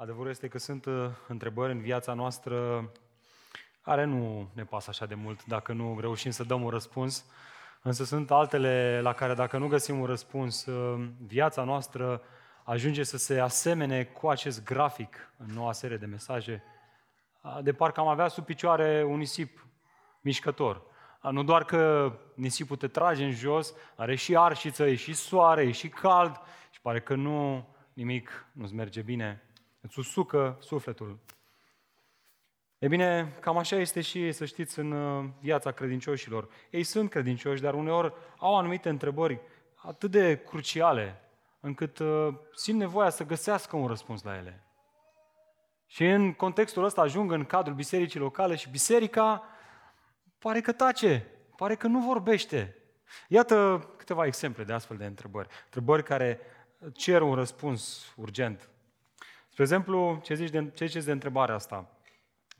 Adevărul este că sunt uh, întrebări în viața noastră care nu ne pasă așa de mult dacă nu reușim să dăm un răspuns, însă sunt altele la care dacă nu găsim un răspuns, uh, viața noastră ajunge să se asemene cu acest grafic în noua serie de mesaje, uh, de parcă am avea sub picioare un nisip mișcător. Nu doar că nisipul te trage în jos, are și arșiță, e și soare, e și cald și pare că nu, nimic nu-ți merge bine îți usucă sufletul. E bine, cam așa este și, să știți, în uh, viața credincioșilor. Ei sunt credincioși, dar uneori au anumite întrebări atât de cruciale, încât uh, simt nevoia să găsească un răspuns la ele. Și în contextul ăsta ajung în cadrul bisericii locale și biserica pare că tace, pare că nu vorbește. Iată câteva exemple de astfel de întrebări. Întrebări care cer un răspuns urgent. Spre exemplu, ce zici de, ce zici de întrebarea asta?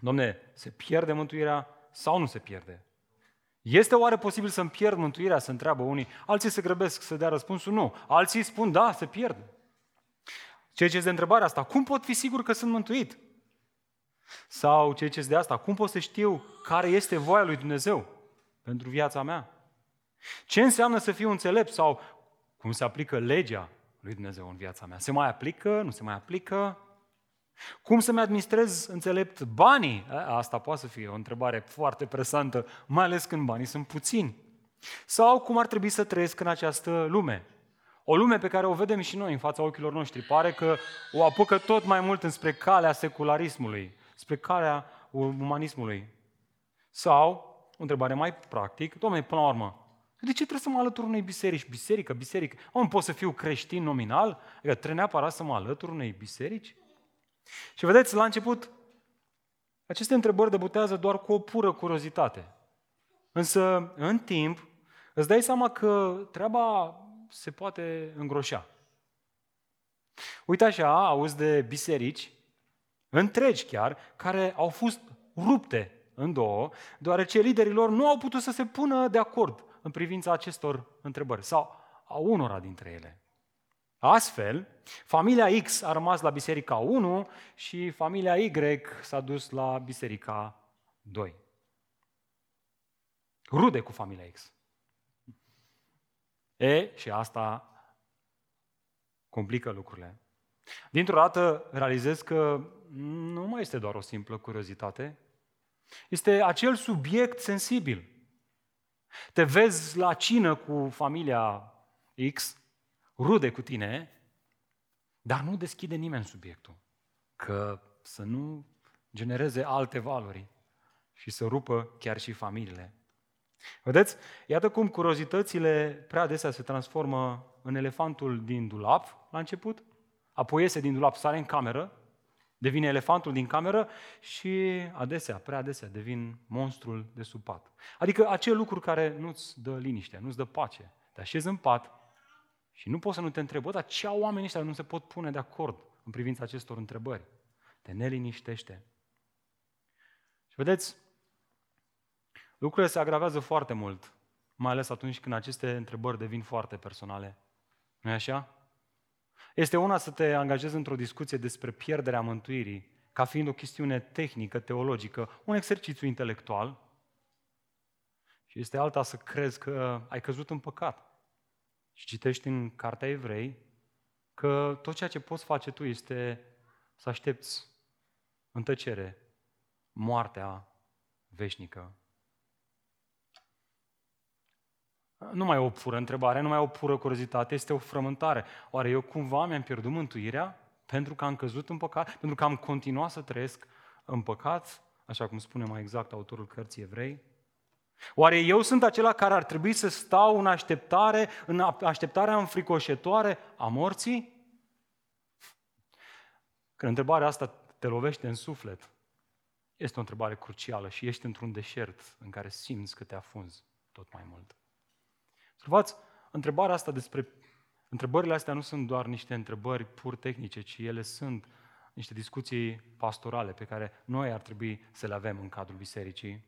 Domne, se pierde mântuirea sau nu se pierde? Este oare posibil să-mi pierd mântuirea, să întreabă unii? Alții se grăbesc să dea răspunsul nu. Alții spun da, se pierde. Ce zici de întrebarea asta? Cum pot fi sigur că sunt mântuit? Sau ce ziceți de asta? Cum pot să știu care este voia lui Dumnezeu pentru viața mea? Ce înseamnă să fiu înțelept sau cum se aplică legea lui Dumnezeu în viața mea? Se mai aplică? Nu se mai aplică? Cum să-mi administrez înțelept banii? Asta poate să fie o întrebare foarte presantă, mai ales când banii sunt puțini. Sau cum ar trebui să trăiesc în această lume? O lume pe care o vedem și noi în fața ochilor noștri. Pare că o apucă tot mai mult înspre calea secularismului, spre calea umanismului. Sau, o întrebare mai practic, domnule, până la urmă, de ce trebuie să mă alătur unei biserici? Biserică, biserică. Om, pot să fiu creștin nominal? Adică trebuie neapărat să mă alătur unei biserici? Și vedeți, la început, aceste întrebări debutează doar cu o pură curiozitate. Însă, în timp, îți dai seama că treaba se poate îngroșa. Uite așa, auzi de biserici, întregi chiar, care au fost rupte în două, deoarece liderii lor nu au putut să se pună de acord în privința acestor întrebări, sau a unora dintre ele. Astfel, familia X a rămas la biserica 1 și familia Y s-a dus la biserica 2. Rude cu familia X. E, și asta complică lucrurile. Dintr-o dată realizez că nu mai este doar o simplă curiozitate, este acel subiect sensibil. Te vezi la cină cu familia X rude cu tine, dar nu deschide nimeni subiectul. Că să nu genereze alte valori și să rupă chiar și familiile. Vedeți? Iată cum curiozitățile prea adesea se transformă în elefantul din dulap la început, apoi iese din dulap, sare în cameră, devine elefantul din cameră și adesea, prea adesea, devin monstrul de sub pat. Adică acel lucru care nu-ți dă liniște, nu-ți dă pace. Te așezi în pat și nu poți să nu te întrebi, bă, dar ce au oamenii ăștia nu se pot pune de acord în privința acestor întrebări? Te neliniștește. Și vedeți, lucrurile se agravează foarte mult, mai ales atunci când aceste întrebări devin foarte personale. nu e așa? Este una să te angajezi într-o discuție despre pierderea mântuirii, ca fiind o chestiune tehnică, teologică, un exercițiu intelectual, și este alta să crezi că ai căzut în păcat și citești în Cartea Evrei că tot ceea ce poți face tu este să aștepți în tăcere moartea veșnică. Nu mai e o pură întrebare, nu mai e o pură curiozitate, este o frământare. Oare eu cumva mi-am pierdut mântuirea pentru că am căzut în păcat, pentru că am continuat să trăiesc în păcat, așa cum spune mai exact autorul cărții evrei? Oare eu sunt acela care ar trebui să stau în așteptare, în așteptarea înfricoșătoare a morții? Când întrebarea asta te lovește în suflet, este o întrebare crucială și ești într-un deșert în care simți că te afunzi tot mai mult. Observați, întrebarea asta despre... Întrebările astea nu sunt doar niște întrebări pur tehnice, ci ele sunt niște discuții pastorale pe care noi ar trebui să le avem în cadrul bisericii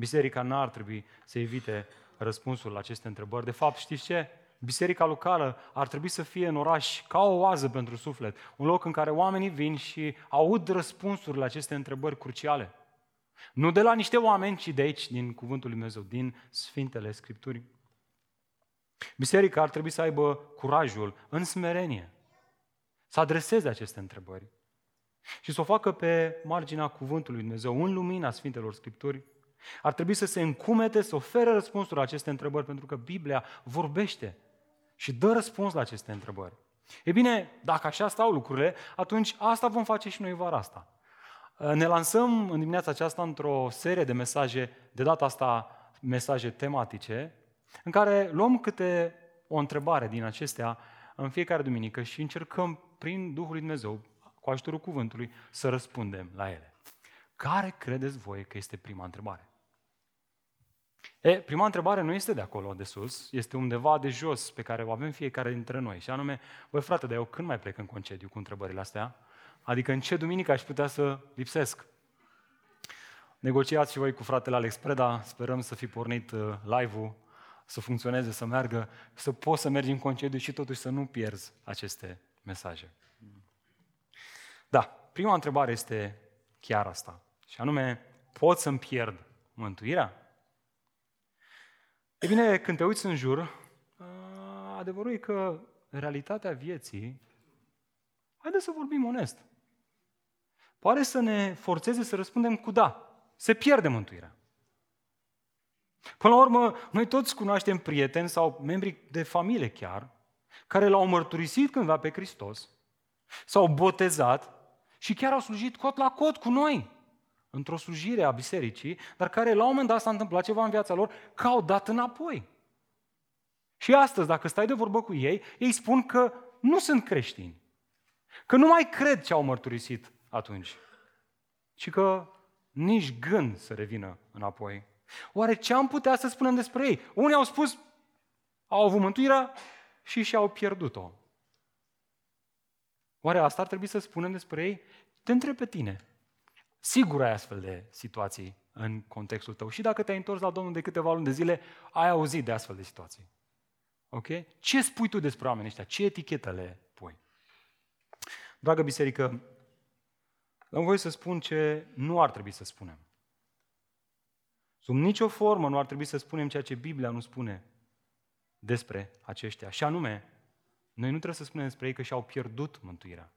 Biserica n-ar trebui să evite răspunsul la aceste întrebări. De fapt, știți ce? biserica locală ar trebui să fie în oraș ca o oază pentru suflet, un loc în care oamenii vin și aud răspunsuri la aceste întrebări cruciale. Nu de la niște oameni, ci de aici, din Cuvântul Lui Dumnezeu, din Sfintele Scripturii. Biserica ar trebui să aibă curajul, în smerenie, să adreseze aceste întrebări și să o facă pe marginea Cuvântului Lui Dumnezeu, în lumina Sfintelor Scripturi. Ar trebui să se încumete, să ofere răspunsuri la aceste întrebări, pentru că Biblia vorbește și dă răspuns la aceste întrebări. E bine, dacă așa stau lucrurile, atunci asta vom face și noi vara asta. Ne lansăm în dimineața aceasta într-o serie de mesaje, de data asta mesaje tematice, în care luăm câte o întrebare din acestea în fiecare duminică și încercăm prin Duhul Lui Dumnezeu, cu ajutorul cuvântului, să răspundem la ele. Care credeți voi că este prima întrebare? E, prima întrebare nu este de acolo, de sus, este undeva de jos pe care o avem fiecare dintre noi. Și anume, băi frate, dar eu când mai plec în concediu cu întrebările astea? Adică în ce duminică aș putea să lipsesc? Negociați și voi cu fratele Alex Preda, sperăm să fi pornit uh, live-ul, să funcționeze, să meargă, să poți să mergi în concediu și totuși să nu pierzi aceste mesaje. Da, prima întrebare este chiar asta. Și anume, pot să-mi pierd mântuirea? E bine, când te uiți în jur, adevărul e că realitatea vieții, haideți să vorbim onest, pare să ne forțeze să răspundem cu da. Se pierde mântuirea. Până la urmă, noi toți cunoaștem prieteni sau membri de familie chiar, care l-au mărturisit cândva pe Hristos, s-au botezat și chiar au slujit cot la cot cu noi într-o slujire a bisericii, dar care la un moment dat s-a întâmplat ceva în viața lor, că au dat înapoi. Și astăzi, dacă stai de vorbă cu ei, ei spun că nu sunt creștini. Că nu mai cred ce au mărturisit atunci. Și că nici gând să revină înapoi. Oare ce am putea să spunem despre ei? Unii au spus, au avut mântuirea și și-au pierdut-o. Oare asta ar trebui să spunem despre ei? Te întreb pe tine. Sigur ai astfel de situații în contextul tău. Și dacă te-ai întors la Domnul de câteva luni de zile, ai auzit de astfel de situații. Ok? Ce spui tu despre oamenii ăștia? Ce etichetă le pui? Dragă biserică, am voie să spun ce nu ar trebui să spunem. Sub nicio formă nu ar trebui să spunem ceea ce Biblia nu spune despre aceștia. Și anume, noi nu trebuie să spunem despre ei că și-au pierdut mântuirea.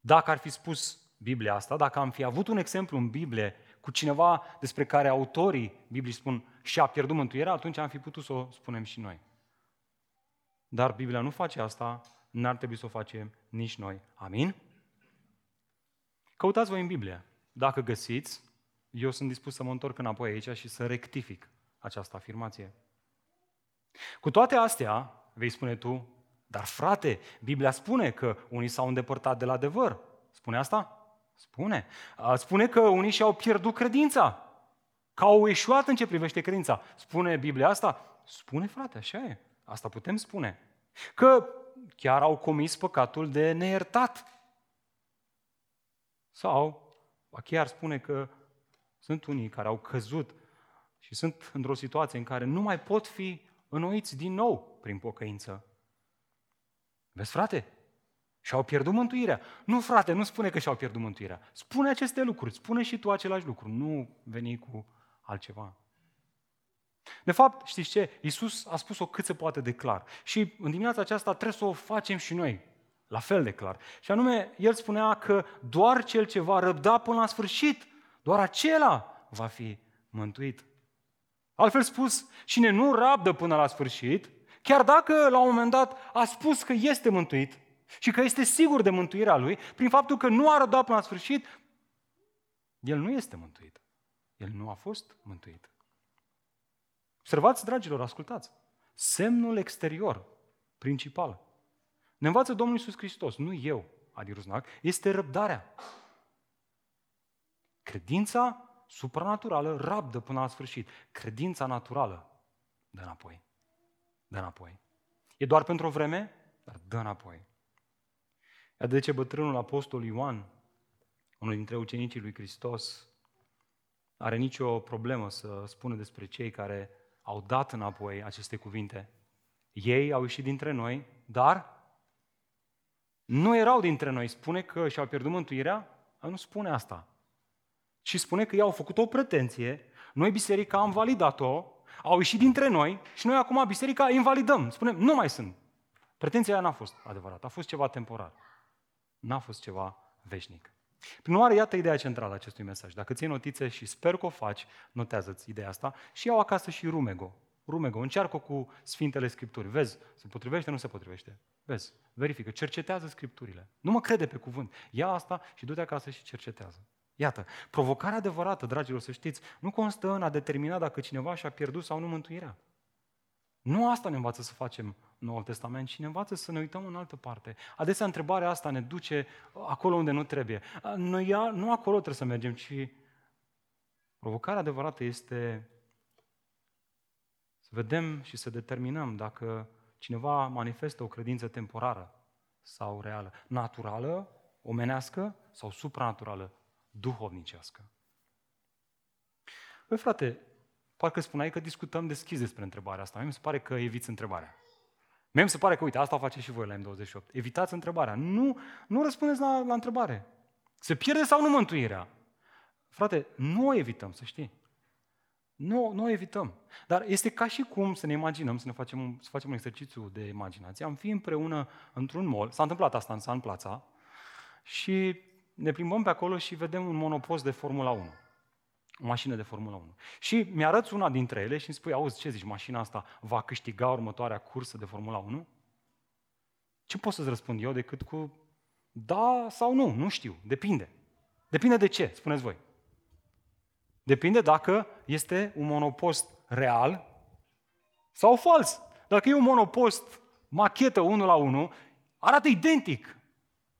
Dacă ar fi spus Biblia asta, dacă am fi avut un exemplu în Biblie cu cineva despre care autorii Bibliei spun și-a pierdut mântuirea, atunci am fi putut să o spunem și noi. Dar Biblia nu face asta, n-ar trebui să o facem nici noi. Amin? Căutați voi în Biblie. Dacă găsiți, eu sunt dispus să mă întorc înapoi aici și să rectific această afirmație. Cu toate astea, vei spune tu, dar frate, Biblia spune că unii s-au îndepărtat de la adevăr. Spune asta? Spune. Spune că unii și-au pierdut credința, că au eșuat în ce privește credința. Spune Biblia asta? Spune, frate, așa e. Asta putem spune. Că chiar au comis păcatul de neiertat. Sau, chiar spune că sunt unii care au căzut și sunt într-o situație în care nu mai pot fi înnoiți din nou prin pocăință. Vezi, frate? Și-au pierdut mântuirea. Nu, frate, nu spune că și-au pierdut mântuirea. Spune aceste lucruri, spune și tu același lucru, nu veni cu altceva. De fapt, știți ce? Iisus a spus-o cât se poate de clar. Și în dimineața aceasta trebuie să o facem și noi, la fel de clar. Și anume, El spunea că doar cel ce va răbda până la sfârșit, doar acela va fi mântuit. Altfel spus, cine nu rabdă până la sfârșit, chiar dacă la un moment dat a spus că este mântuit, și că este sigur de mântuirea lui, prin faptul că nu a rădat până la sfârșit, el nu este mântuit. El nu a fost mântuit. Observați, dragilor, ascultați. Semnul exterior, principal, ne învață Domnul Iisus Hristos, nu eu, Adi Ruznac, este răbdarea. Credința supranaturală rabdă până la sfârșit. Credința naturală dă înapoi. Dă înapoi. E doar pentru o vreme, dar dă înapoi. Iată de ce bătrânul apostol Ioan, unul dintre ucenicii lui Hristos, are nicio problemă să spună despre cei care au dat înapoi aceste cuvinte. Ei au ieșit dintre noi, dar nu erau dintre noi. Spune că și-au pierdut mântuirea? Nu spune asta. Și spune că i-au făcut o pretenție, noi biserica am validat-o, au ieșit dintre noi și noi acum biserica invalidăm. Spunem, nu mai sunt. Pretenția aia n-a fost adevărat, a fost ceva temporar. N-a fost ceva veșnic. Prin urmare, iată ideea centrală a acestui mesaj. Dacă ții notițe și sper că o faci, notează-ți ideea asta și iau acasă și rumego. Rumego, încearcă cu Sfintele Scripturi. Vezi, se potrivește, nu se potrivește. Vezi, verifică, cercetează Scripturile. Nu mă crede pe cuvânt. Ia asta și du-te acasă și cercetează. Iată, provocarea adevărată, dragilor, să știți, nu constă în a determina dacă cineva și-a pierdut sau nu mântuirea. Nu asta ne învață să facem Noul Testament, ci ne învață să ne uităm în altă parte. Adesea întrebarea asta ne duce acolo unde nu trebuie. Noi nu acolo trebuie să mergem, ci provocarea adevărată este să vedem și să determinăm dacă cineva manifestă o credință temporară sau reală, naturală, omenească sau supranaturală, duhovnicească. Păi frate, parcă spuneai că discutăm deschis despre întrebarea asta. Mie mi se pare că eviți întrebarea. Mie mi se pare că, uite, asta faceți și voi la M28. Evitați întrebarea. Nu, nu răspundeți la, la întrebare. Se pierde sau nu mântuirea? Frate, nu o evităm, să știi. Nu, nu o evităm. Dar este ca și cum să ne imaginăm, să ne facem un, să facem un exercițiu de imaginație. Am fi împreună într-un mall, s-a întâmplat asta în San Plața, și ne plimbăm pe acolo și vedem un monopost de Formula 1. O mașină de Formula 1. Și mi-arăți una dintre ele și îmi spui, auzi, ce zici, mașina asta va câștiga următoarea cursă de Formula 1? Ce pot să-ți răspund eu decât cu da sau nu? Nu știu, depinde. Depinde de ce, spuneți voi. Depinde dacă este un monopost real sau fals. Dacă e un monopost machetă 1 la 1, arată identic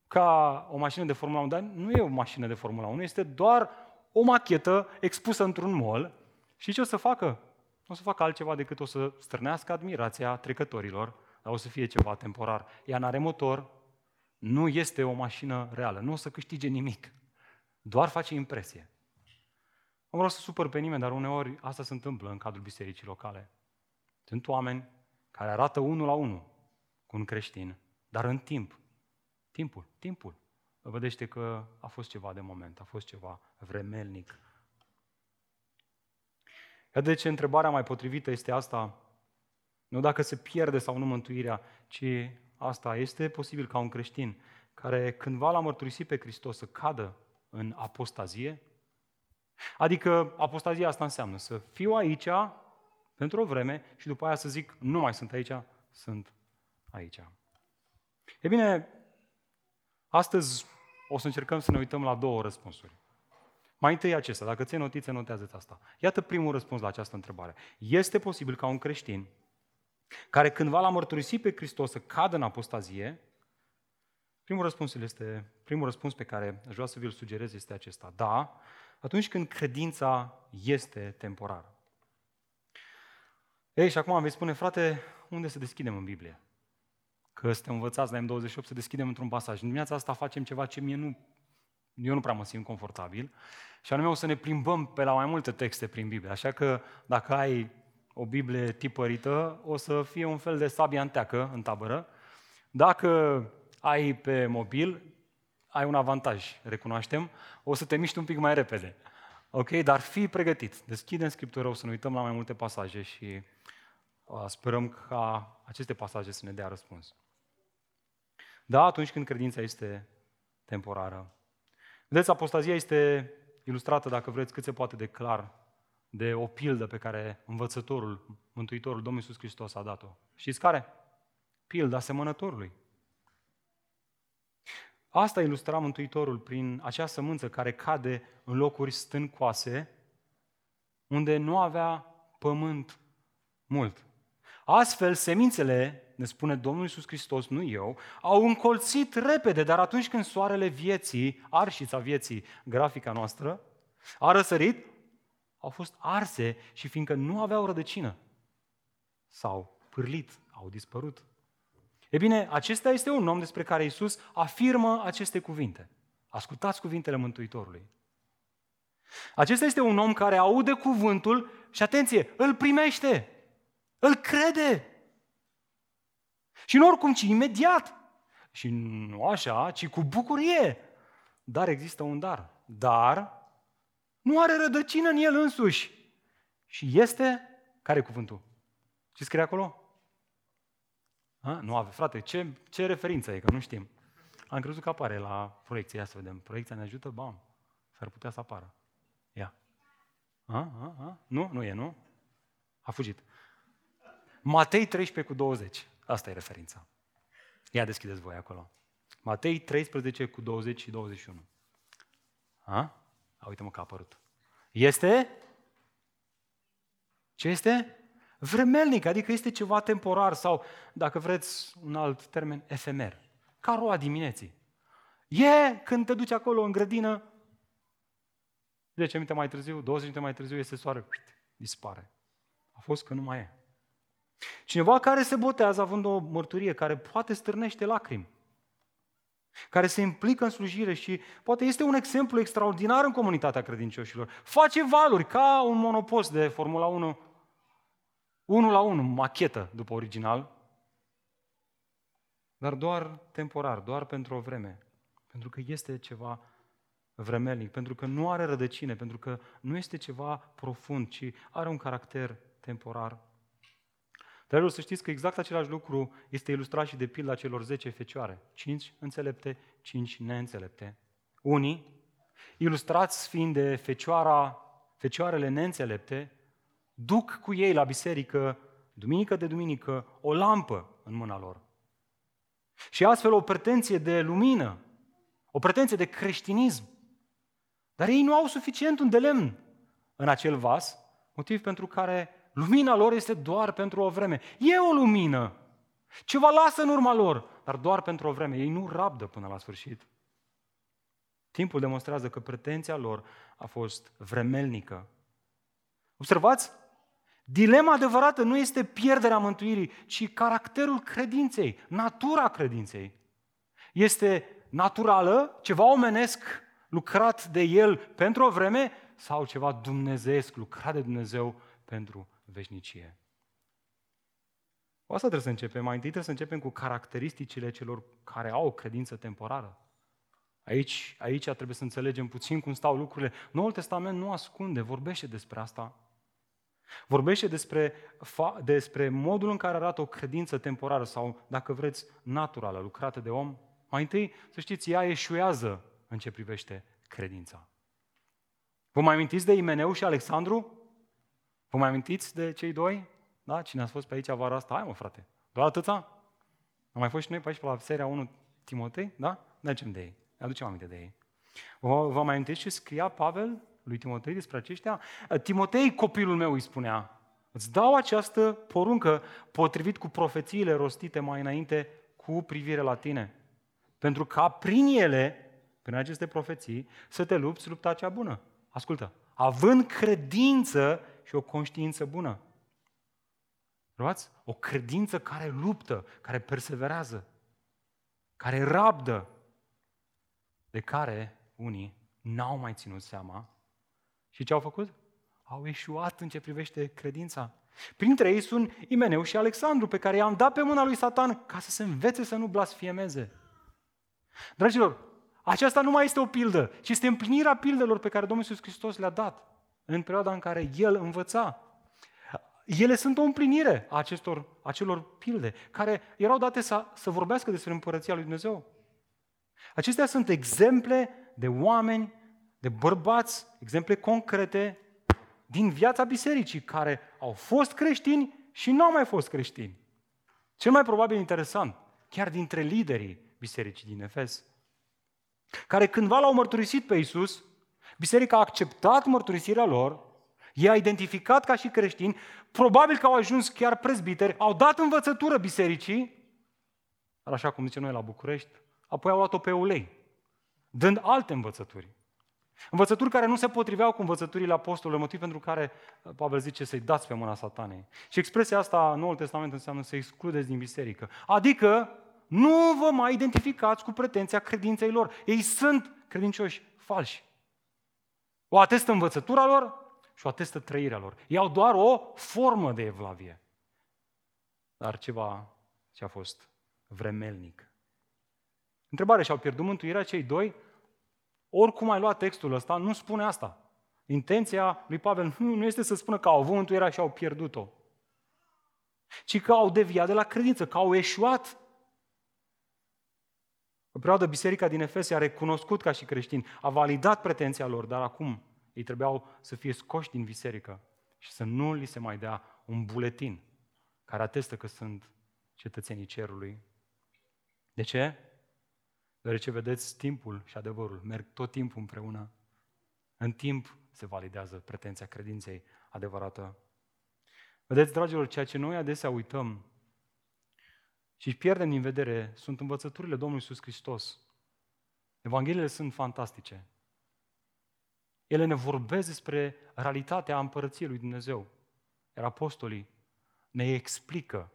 ca o mașină de Formula 1, dar nu e o mașină de Formula 1, este doar o machetă expusă într-un mall și ce o să facă? Nu o să facă altceva decât o să strânească admirația trecătorilor, dar o să fie ceva temporar. Ea n-are motor, nu este o mașină reală, nu o să câștige nimic, doar face impresie. Nu vreau să supăr pe nimeni, dar uneori asta se întâmplă în cadrul bisericii locale. Sunt oameni care arată unul la unul cu un creștin, dar în timp, timpul, timpul, vedește că a fost ceva de moment, a fost ceva vremelnic. Iar de ce întrebarea mai potrivită este asta, nu dacă se pierde sau nu mântuirea, ci asta, este posibil ca un creștin care cândva l-a mărturisit pe Hristos să cadă în apostazie, Adică apostazia asta înseamnă să fiu aici pentru o vreme și după aia să zic nu mai sunt aici, sunt aici. E bine, astăzi o să încercăm să ne uităm la două răspunsuri. Mai întâi acesta, dacă ți notițe, notează asta. Iată primul răspuns la această întrebare. Este posibil ca un creștin care cândva l-a mărturisit pe Hristos să cadă în apostazie, primul răspuns, este, primul răspuns pe care aș vrea să vi-l sugerez este acesta. Da, atunci când credința este temporară. Ei, și acum am vei spune, frate, unde să deschidem în Biblie? Că suntem învățați la M28 să deschidem într-un pasaj. În dimineața asta facem ceva ce mie nu, eu nu prea mă simt confortabil, și anume o să ne plimbăm pe la mai multe texte prin Biblie. Așa că dacă ai o Biblie tipărită, o să fie un fel de sabia înteacă în tabără. Dacă ai pe mobil, ai un avantaj, recunoaștem, o să te miști un pic mai repede. Ok? Dar fii pregătit. Deschidem Scriptura, o să ne uităm la mai multe pasaje și uh, sperăm ca aceste pasaje să ne dea răspuns. Da, atunci când credința este temporară. Vedeți, apostazia este ilustrată, dacă vreți, cât se poate de clar de o pildă pe care învățătorul, Mântuitorul, Domnul Iisus Hristos a dat-o. Știți care? Pilda semănătorului. Asta ilustra Mântuitorul prin acea sămânță care cade în locuri stâncoase, unde nu avea pământ mult. Astfel, semințele, ne spune Domnul Iisus Hristos, nu eu, au încolțit repede, dar atunci când soarele vieții, arșița vieții, grafica noastră, a răsărit, au fost arse și fiindcă nu aveau rădăcină, s-au pârlit, au dispărut. E bine, acesta este un om despre care Isus afirmă aceste cuvinte. Ascultați cuvintele Mântuitorului. Acesta este un om care aude cuvântul și, atenție, îl primește, îl crede. Și nu oricum, ci imediat. Și nu așa, ci cu bucurie. Dar există un dar. Dar nu are rădăcină în el însuși. Și este, care e cuvântul? Ce scrie acolo? A? Nu ave, frate, ce, ce referință e, că nu știm. Am crezut că apare la proiecție, ia să vedem. Proiecția ne ajută? Bam, s-ar putea să apară. Ia. A, a, a? Nu? Nu e, nu? A fugit. Matei 13 cu 20. Asta e referința. Ia deschideți voi acolo. Matei 13 cu 20 și 21. A? A, uite-mă că a apărut. Este? Ce este? Vremelnic, adică este ceva temporar sau, dacă vreți un alt termen, efemer. Ca roa dimineții. E când te duci acolo în grădină, 10 minute mai târziu, 20 minute mai târziu, este soare, uite, dispare. A fost că nu mai e. Cineva care se botează având o mărturie care poate stârnește lacrimi, care se implică în slujire și poate este un exemplu extraordinar în comunitatea credincioșilor. Face valuri ca un monopost de Formula 1, 1 la 1, machetă după original, dar doar temporar, doar pentru o vreme. Pentru că este ceva vremelnic, pentru că nu are rădăcine, pentru că nu este ceva profund, ci are un caracter temporar. Dar să știți că exact același lucru este ilustrat și de pilda celor 10 fecioare. 5 înțelepte, 5 neînțelepte. Unii, ilustrați fiind de fecioara, fecioarele neînțelepte, duc cu ei la biserică, duminică de duminică, o lampă în mâna lor. Și astfel o pretenție de lumină, o pretenție de creștinism. Dar ei nu au suficient un de lemn în acel vas, motiv pentru care lumina lor este doar pentru o vreme. E o lumină. Ceva lasă în urma lor, dar doar pentru o vreme. Ei nu rabdă până la sfârșit. Timpul demonstrează că pretenția lor a fost vremelnică. Observați? Dilema adevărată nu este pierderea mântuirii, ci caracterul credinței, natura credinței. Este naturală, ceva omenesc lucrat de el pentru o vreme sau ceva dumnezeesc lucrat de Dumnezeu pentru veșnicie. O asta trebuie să începem. Mai întâi trebuie să începem cu caracteristicile celor care au o credință temporară. Aici, aici trebuie să înțelegem puțin cum stau lucrurile. Noul Testament nu ascunde, vorbește despre asta. Vorbește despre, fa, despre modul în care arată o credință temporară sau, dacă vreți, naturală, lucrată de om. Mai întâi, să știți, ea eșuează în ce privește credința. Vă mai amintiți de Imeneu și Alexandru? Vă mai amintiți de cei doi? Da? Cine a fost pe aici vara asta? Hai mă, frate. Doar atâta? Am mai fost și noi pe aici pe la seria 1 Timotei? Da? Mergem de ei. Aducem aminte de ei. Vă, vă mai amintiți ce scria Pavel lui Timotei despre aceștia? Timotei, copilul meu, îi spunea, îți dau această poruncă potrivit cu profețiile rostite mai înainte cu privire la tine. Pentru ca prin ele, prin aceste profeții, să te lupți lupta cea bună. Ascultă, având credință și o conștiință bună. Luați? O credință care luptă, care perseverează, care rabdă, de care unii n-au mai ținut seama și ce au făcut? Au eșuat în ce privește credința. Printre ei sunt Imeneu și Alexandru, pe care i-am dat pe mâna lui Satan ca să se învețe să nu blasfiemeze. Dragilor, aceasta nu mai este o pildă, ci este împlinirea pildelor pe care Domnul Iisus Hristos le-a dat în perioada în care El învăța. Ele sunt o împlinire a acestor, acelor pilde, care erau date să, să vorbească despre împărăția lui Dumnezeu. Acestea sunt exemple de oameni, de bărbați, exemple concrete din viața bisericii, care au fost creștini și nu au mai fost creștini. Cel mai probabil interesant, chiar dintre liderii bisericii din Efes, care cândva l-au mărturisit pe Isus, biserica a acceptat mărturisirea lor, i-a identificat ca și creștini, probabil că au ajuns chiar prezbiteri, au dat învățătură bisericii, dar așa cum zicem noi la București, apoi au luat-o pe ulei, dând alte învățături. Învățături care nu se potriveau cu învățăturile apostolului, motiv pentru care uh, Pavel zice să-i dați pe mâna satanei. Și expresia asta în Noul Testament înseamnă să excludeți din biserică. Adică nu vă mai identificați cu pretenția credinței lor. Ei sunt credincioși falși. O atestă învățătura lor și o atestă trăirea lor. Ei au doar o formă de evlavie. Dar ceva ce a fost vremelnic. Întrebare, și-au pierdut mântuirea cei doi? Oricum ai luat textul ăsta, nu spune asta. Intenția lui Pavel nu, nu este să spună că au avut mântuirea și au pierdut-o, ci că au deviat de la credință, că au eșuat. O perioadă biserica din Efese a recunoscut ca și creștini, a validat pretenția lor, dar acum ei trebuiau să fie scoși din biserică și să nu li se mai dea un buletin care atestă că sunt cetățenii cerului. De ce? Deoarece, vedeți, timpul și adevărul merg tot timpul împreună. În timp se validează pretenția credinței adevărată. Vedeți, dragilor, ceea ce noi adesea uităm și pierdem din vedere sunt învățăturile Domnului Iisus Hristos. Evangheliile sunt fantastice. Ele ne vorbesc despre realitatea împărăției lui Dumnezeu. Iar apostolii ne explică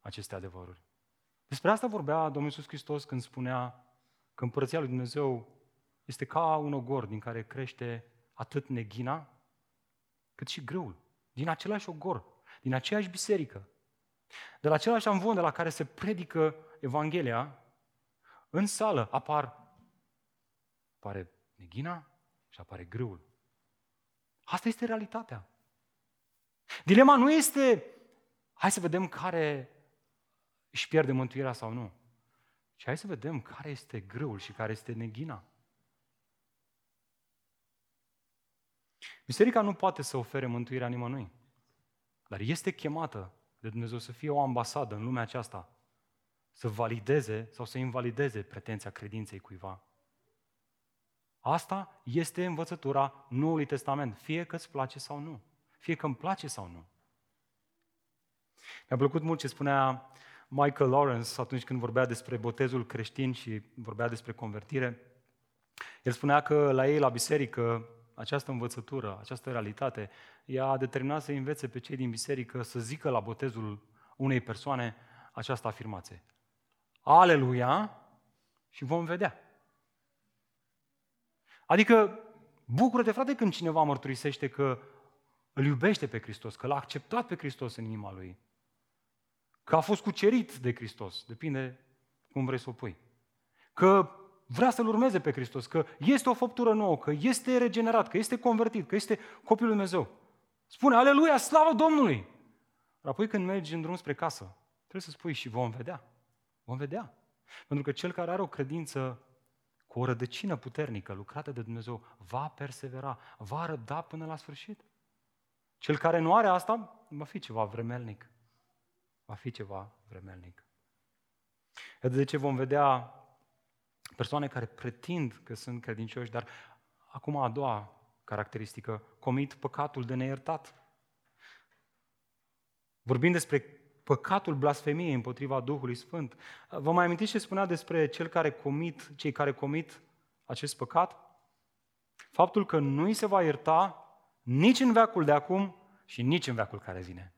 aceste adevăruri. Despre asta vorbea Domnul Iisus Hristos când spunea că împărăția lui Dumnezeu este ca un ogor din care crește atât neghina, cât și grâul. Din același ogor, din aceeași biserică, de la același amvon de la care se predică Evanghelia, în sală apar, apare neghina și apare grâul. Asta este realitatea. Dilema nu este, hai să vedem care își pierde mântuirea sau nu. Și hai să vedem care este grâul și care este neghina. Biserica nu poate să ofere mântuirea nimănui, dar este chemată de Dumnezeu să fie o ambasadă în lumea aceasta, să valideze sau să invalideze pretenția credinței cuiva. Asta este învățătura Noului Testament, fie că îți place sau nu, fie că îmi place sau nu. Mi-a plăcut mult ce spunea Michael Lawrence atunci când vorbea despre botezul creștin și vorbea despre convertire. El spunea că la ei, la biserică, această învățătură, această realitate, i-a determinat să învețe pe cei din biserică să zică la botezul unei persoane această afirmație. Aleluia și vom vedea. Adică, bucură-te, frate, când cineva mărturisește că îl iubește pe Hristos, că l-a acceptat pe Hristos în inima lui, că a fost cucerit de Hristos, depinde cum vrei să o pui, că vrea să-L urmeze pe Hristos, că este o făptură nouă, că este regenerat, că este convertit, că este copilul Lui Dumnezeu. Spune, aleluia, slavă Domnului! Dar apoi când mergi în drum spre casă, trebuie să spui și vom vedea. Vom vedea. Pentru că cel care are o credință cu o rădăcină puternică, lucrată de Dumnezeu, va persevera, va răbda până la sfârșit. Cel care nu are asta, va fi ceva vremelnic. Va fi ceva vremelnic. Iată de ce vom vedea persoane care pretind că sunt credincioși, dar acum a doua caracteristică, comit păcatul de neiertat. Vorbim despre păcatul blasfemiei împotriva Duhului Sfânt. Vă mai amintiți ce spunea despre cel care comit, cei care comit acest păcat? Faptul că nu îi se va ierta nici în veacul de acum și nici în veacul care vine.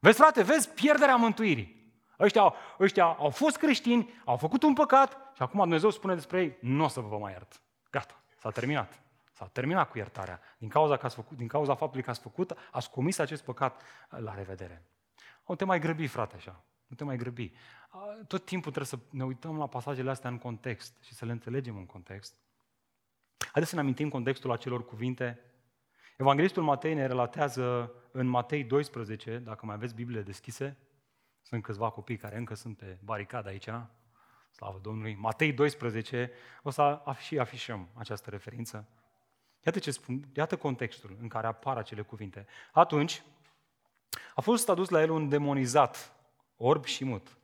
Vezi, frate, vezi pierderea mântuirii. Ăștia, ăștia au fost creștini, au făcut un păcat și acum Dumnezeu spune despre ei, nu o să vă mai iert. Gata, s-a terminat. S-a terminat cu iertarea. Din cauza, că ați făcut, din cauza faptului că ați făcut, ați comis acest păcat, la revedere. Nu te mai grăbi, frate, așa. Nu te mai grăbi. Tot timpul trebuie să ne uităm la pasajele astea în context și să le înțelegem în context. Haideți să ne amintim contextul acelor cuvinte. Evanghelistul Matei ne relatează în Matei 12, dacă mai aveți Biblie deschise, sunt câțiva copii care încă sunt pe baricadă aici, slavă Domnului. Matei 12, o să și afișăm această referință. Iată ce spun, iată contextul în care apar acele cuvinte. Atunci, a fost adus la el un demonizat, orb și mut.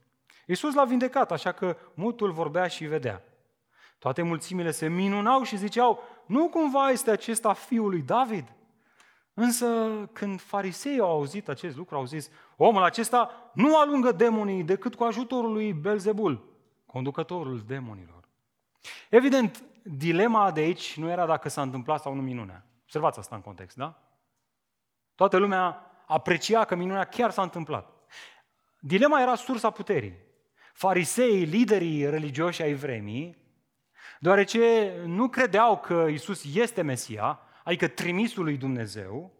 Iisus l-a vindecat, așa că mutul vorbea și vedea. Toate mulțimile se minunau și ziceau, nu cumva este acesta fiul lui David? Însă când fariseii au auzit acest lucru, au zis, omul acesta nu alungă demonii decât cu ajutorul lui Belzebul, conducătorul demonilor. Evident, dilema de aici nu era dacă s-a întâmplat sau nu minunea. Observați asta în context, da? Toată lumea aprecia că minunea chiar s-a întâmplat. Dilema era sursa puterii. Fariseii, liderii religioși ai vremii, deoarece nu credeau că Isus este Mesia, adică trimisul lui Dumnezeu,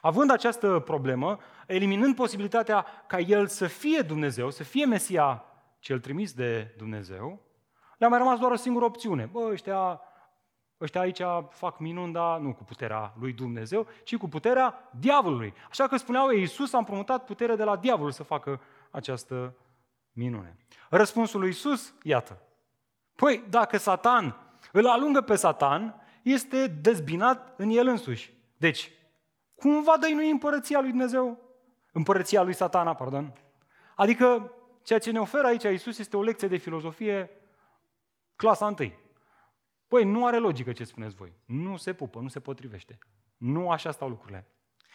având această problemă, eliminând posibilitatea ca El să fie Dumnezeu, să fie Mesia cel trimis de Dumnezeu, le-a mai rămas doar o singură opțiune. Bă, ăștia, ăștia aici fac minuni, dar nu cu puterea lui Dumnezeu, ci cu puterea diavolului. Așa că spuneau ei, Iisus a împrumutat puterea de la diavol să facă această minune. Răspunsul lui Iisus, iată. Păi, dacă Satan îl alungă pe Satan, este dezbinat în el însuși. Deci, cum va dăinui împărăția lui Dumnezeu? Împărăția lui satana, pardon. Adică, ceea ce ne oferă aici Iisus este o lecție de filozofie clasa întâi. Păi, nu are logică ce spuneți voi. Nu se pupă, nu se potrivește. Nu așa stau lucrurile.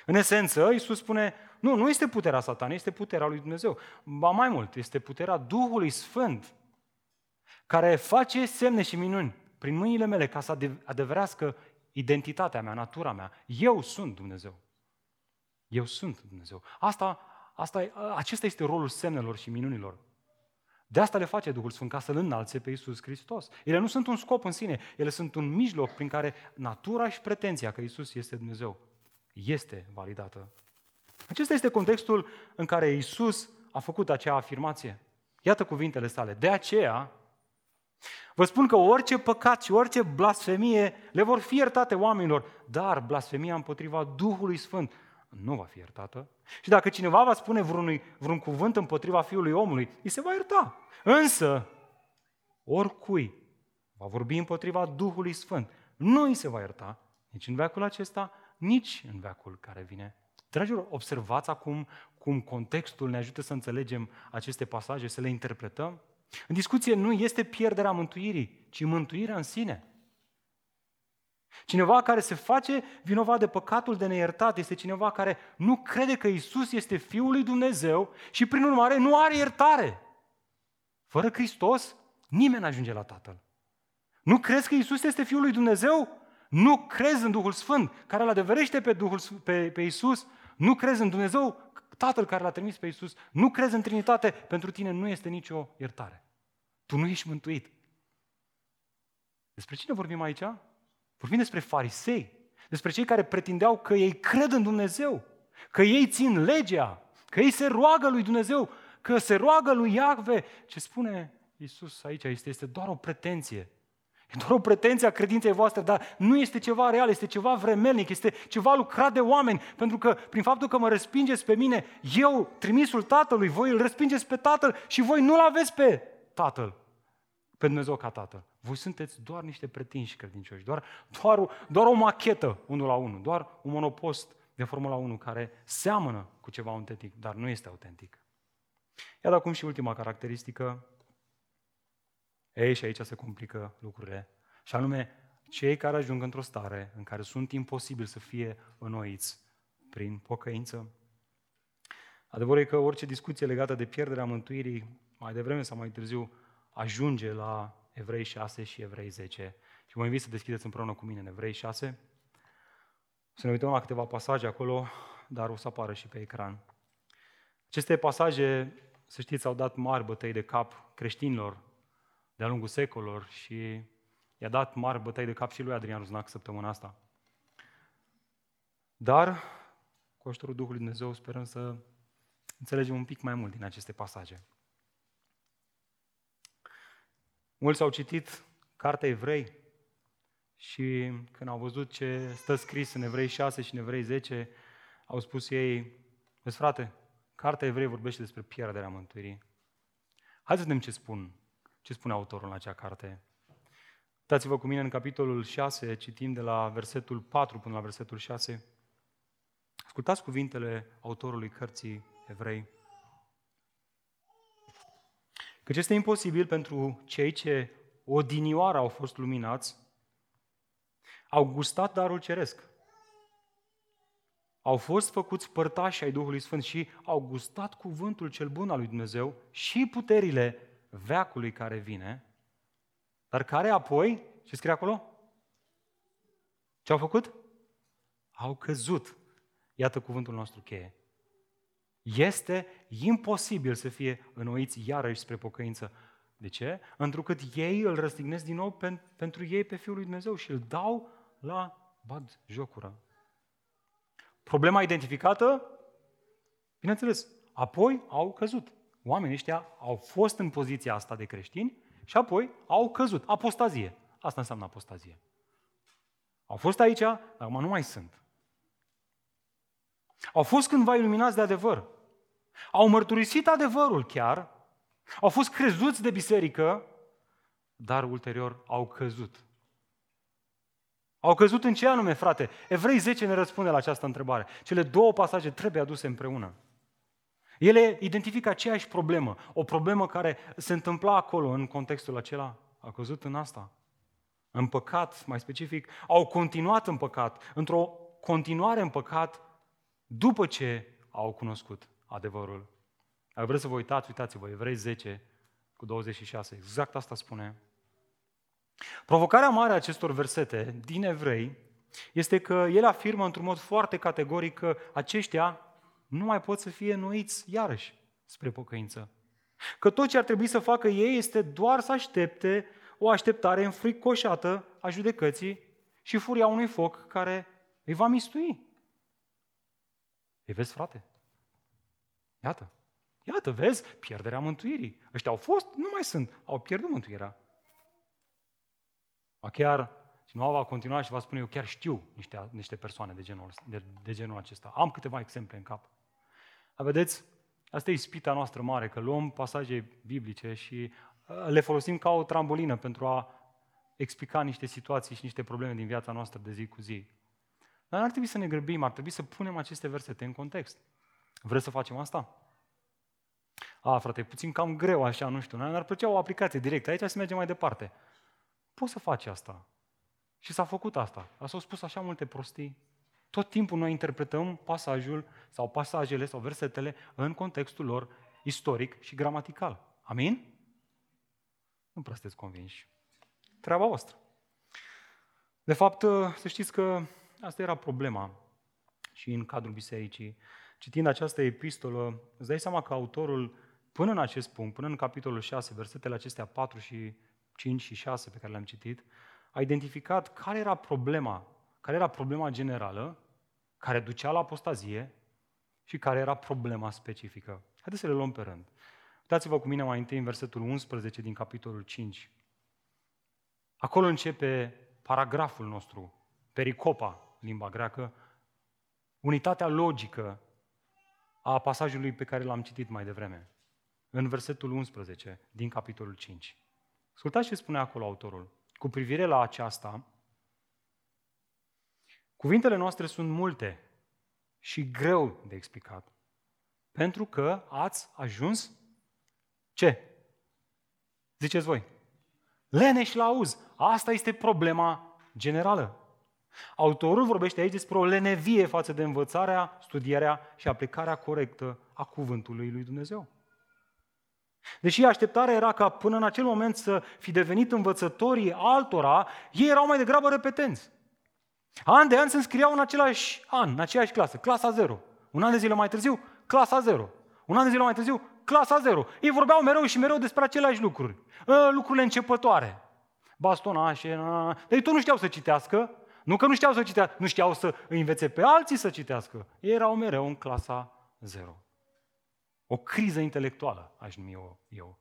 În esență, Iisus spune, nu, nu este puterea satanei, este puterea lui Dumnezeu. Ba mai mult, este puterea Duhului Sfânt, care face semne și minuni prin mâinile mele ca să adeverească identitatea mea, natura mea. Eu sunt Dumnezeu. Eu sunt Dumnezeu. Asta, asta, acesta este rolul semnelor și minunilor. De asta le face Duhul Sfânt, ca să-L înalțe pe Iisus Hristos. Ele nu sunt un scop în sine, ele sunt un mijloc prin care natura și pretenția că Iisus este Dumnezeu este validată. Acesta este contextul în care Iisus a făcut acea afirmație. Iată cuvintele sale. De aceea, Vă spun că orice păcat și orice blasfemie le vor fi iertate oamenilor, dar blasfemia împotriva Duhului Sfânt nu va fi iertată. Și dacă cineva va spune vreun, vreun cuvânt împotriva Fiului omului, îi se va ierta. Însă, oricui va vorbi împotriva Duhului Sfânt, nu îi se va ierta, nici în veacul acesta, nici în veacul care vine. Dragilor, observați acum cum contextul ne ajută să înțelegem aceste pasaje, să le interpretăm. În discuție nu este pierderea mântuirii, ci mântuirea în sine. Cineva care se face vinovat de păcatul de neiertat este cineva care nu crede că Isus este Fiul lui Dumnezeu și prin urmare nu are iertare. Fără Hristos, nimeni nu ajunge la Tatăl. Nu crezi că Isus este Fiul lui Dumnezeu? Nu crezi în Duhul Sfânt care îl adeverește pe, Duhul, pe, pe Isus? Nu crezi în Dumnezeu Tatăl care l-a trimis pe Isus, nu crezi în Trinitate, pentru tine nu este nicio iertare. Tu nu ești mântuit. Despre cine vorbim aici? Vorbim despre farisei, despre cei care pretindeau că ei cred în Dumnezeu, că ei țin legea, că ei se roagă lui Dumnezeu, că se roagă lui Iahve. Ce spune Isus aici este, este doar o pretenție. E doar o pretenție a credinței voastre, dar nu este ceva real, este ceva vremelnic, este ceva lucrat de oameni, pentru că prin faptul că mă respingeți pe mine, eu, trimisul Tatălui, voi îl respingeți pe Tatăl și voi nu-L aveți pe Tatăl, pe Dumnezeu ca Tatăl. Voi sunteți doar niște pretinși credincioși, doar, doar, doar o machetă, unul la unul, doar un monopost de Formula 1 care seamănă cu ceva autentic, dar nu este autentic. Iar acum și ultima caracteristică, ei, și aici se complică lucrurile. Și anume, cei care ajung într-o stare în care sunt imposibil să fie înnoiți prin pocăință. Adevărul e că orice discuție legată de pierderea mântuirii, mai devreme sau mai târziu, ajunge la Evrei 6 și Evrei 10. Și vă invit să deschideți împreună cu mine în Evrei 6. Să ne uităm la câteva pasaje acolo, dar o să apară și pe ecran. Aceste pasaje, să știți, au dat mari bătăi de cap creștinilor de-a lungul secolor și i-a dat mari bătăi de cap și lui Adrian Ruznac săptămâna asta. Dar, cu ajutorul Duhului Dumnezeu, sperăm să înțelegem un pic mai mult din aceste pasaje. Mulți au citit Cartea Evrei și când au văzut ce stă scris în Evrei 6 și în Evrei 10, au spus ei, vezi frate, Cartea Evrei vorbește despre pierderea mântuirii. Hai să vedem ce spun ce spune autorul în acea carte? Uitați-vă cu mine în capitolul 6, citim de la versetul 4 până la versetul 6. Ascultați cuvintele autorului cărții evrei. Căci este imposibil pentru cei ce odinioară au fost luminați, au gustat darul ceresc, au fost făcuți părtași ai Duhului Sfânt și au gustat cuvântul cel bun al lui Dumnezeu și puterile veacului care vine, dar care apoi, ce scrie acolo? Ce au făcut? Au căzut. Iată cuvântul nostru cheie. Este imposibil să fie înnoiți iarăși spre pocăință. De ce? Întrucât ei îl răstignesc din nou pen, pentru ei pe Fiul lui Dumnezeu și îl dau la bad jocură. Problema identificată? Bineînțeles, apoi au căzut. Oamenii ăștia au fost în poziția asta de creștini și apoi au căzut. Apostazie. Asta înseamnă apostazie. Au fost aici, dar acum nu mai sunt. Au fost cândva iluminați de adevăr. Au mărturisit adevărul chiar, au fost crezuți de biserică, dar ulterior au căzut. Au căzut în ce anume, frate? Evrei 10 ne răspunde la această întrebare. Cele două pasaje trebuie aduse împreună. Ele identifică aceeași problemă, o problemă care se întâmpla acolo, în contextul acela. A căzut în asta. În păcat, mai specific, au continuat în păcat, într-o continuare în păcat, după ce au cunoscut adevărul. Dacă vreți să vă uitați, uitați-vă, Evrei 10 cu 26, exact asta spune. Provocarea mare a acestor versete din Evrei este că el afirmă într-un mod foarte categoric că aceștia nu mai pot să fie nuiți iarăși spre pocăință. Că tot ce ar trebui să facă ei este doar să aștepte o așteptare înfricoșată a judecății și furia unui foc care îi va mistui. Îi vezi, frate? Iată. Iată, vezi, pierderea mântuirii. Ăștia au fost, nu mai sunt, au pierdut mântuirea. A chiar cineva va continua și va spune, eu chiar știu niște, niște persoane de genul, de, de genul acesta. Am câteva exemple în cap. Dar vedeți, asta e ispita noastră mare, că luăm pasaje biblice și uh, le folosim ca o trambolină pentru a explica niște situații și niște probleme din viața noastră de zi cu zi. Dar ar trebui să ne grăbim, ar trebui să punem aceste versete în context. Vreți să facem asta? A, frate, e puțin cam greu așa, nu știu, ne-ar plăcea o aplicație direct, aici să mergem mai departe. Poți să faci asta. Și s-a făcut asta. A s-au spus așa multe prostii. Tot timpul noi interpretăm pasajul sau pasajele sau versetele în contextul lor istoric și gramatical. Amin? Nu prea sunteți convinși. Treaba voastră. De fapt, să știți că asta era problema și în cadrul bisericii. Citind această epistolă, îți dai seama că autorul, până în acest punct, până în capitolul 6, versetele acestea 4 și 5 și 6 pe care le-am citit, a identificat care era problema, care era problema generală, care ducea la apostazie și care era problema specifică. Haideți să le luăm pe rând. Uitați-vă cu mine mai întâi în versetul 11 din capitolul 5. Acolo începe paragraful nostru, pericopa, limba greacă, unitatea logică a pasajului pe care l-am citit mai devreme, în versetul 11 din capitolul 5. Ascultați ce spune acolo autorul. Cu privire la aceasta, cuvintele noastre sunt multe și greu de explicat, pentru că ați ajuns ce? Ziceți voi. Leneși la auz. Asta este problema generală. Autorul vorbește aici despre o lenevie față de învățarea, studierea și aplicarea corectă a cuvântului lui Dumnezeu. Deși așteptarea era ca până în acel moment să fi devenit învățătorii altora, ei erau mai degrabă repetenți. An de an se înscriau în același an, în aceeași clasă, clasa 0. Un an de zile mai târziu, clasa 0. Un an de zile mai târziu, clasa 0. Ei vorbeau mereu și mereu despre aceleași lucruri. Ă, lucrurile începătoare. Bastonașe, Dar tu nu știau să citească, nu că nu știau să citească, nu știau să îi învețe pe alții să citească. Ei erau mereu în clasa 0. O criză intelectuală, aș numi eu. eu.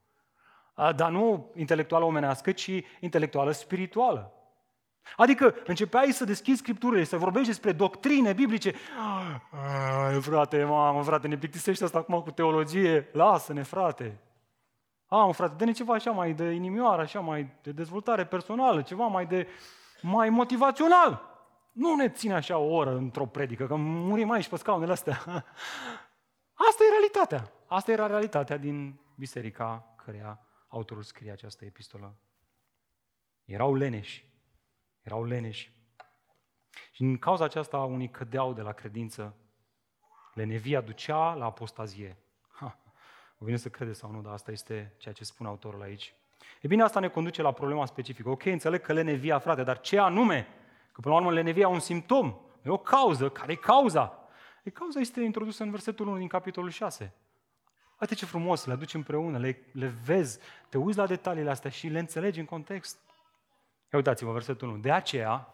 Dar nu intelectuală omenească, ci intelectuală spirituală. Adică începeai să deschizi scripturile, să vorbești despre doctrine biblice. Ai, frate, mamă, frate, ne plictisește asta acum cu teologie. Lasă-ne, frate. Am, frate, dă-ne ceva așa mai de inimioară, așa mai de dezvoltare personală, ceva mai de mai motivațional. Nu ne ține așa o oră într-o predică, că murim aici pe scaunele astea. Asta e realitatea. Asta era realitatea din biserica căreia autorul scrie această epistolă. Erau leneși. Erau leneși. Și în cauza aceasta unii cădeau de la credință. Lenevia ducea la apostazie. Ha, vă vine să credeți sau nu, dar asta este ceea ce spune autorul aici. E bine, asta ne conduce la problema specifică. Ok, înțeleg că lenevia, frate, dar ce anume? Că până la urmă lenevia e un simptom, e o cauză. Care e cauza? E cauza este introdusă în versetul 1 din capitolul 6. Uite ce frumos, le aduci împreună, le, le vezi, te uiți la detaliile astea și le înțelegi în context. Ia uitați-vă versetul 1. De aceea,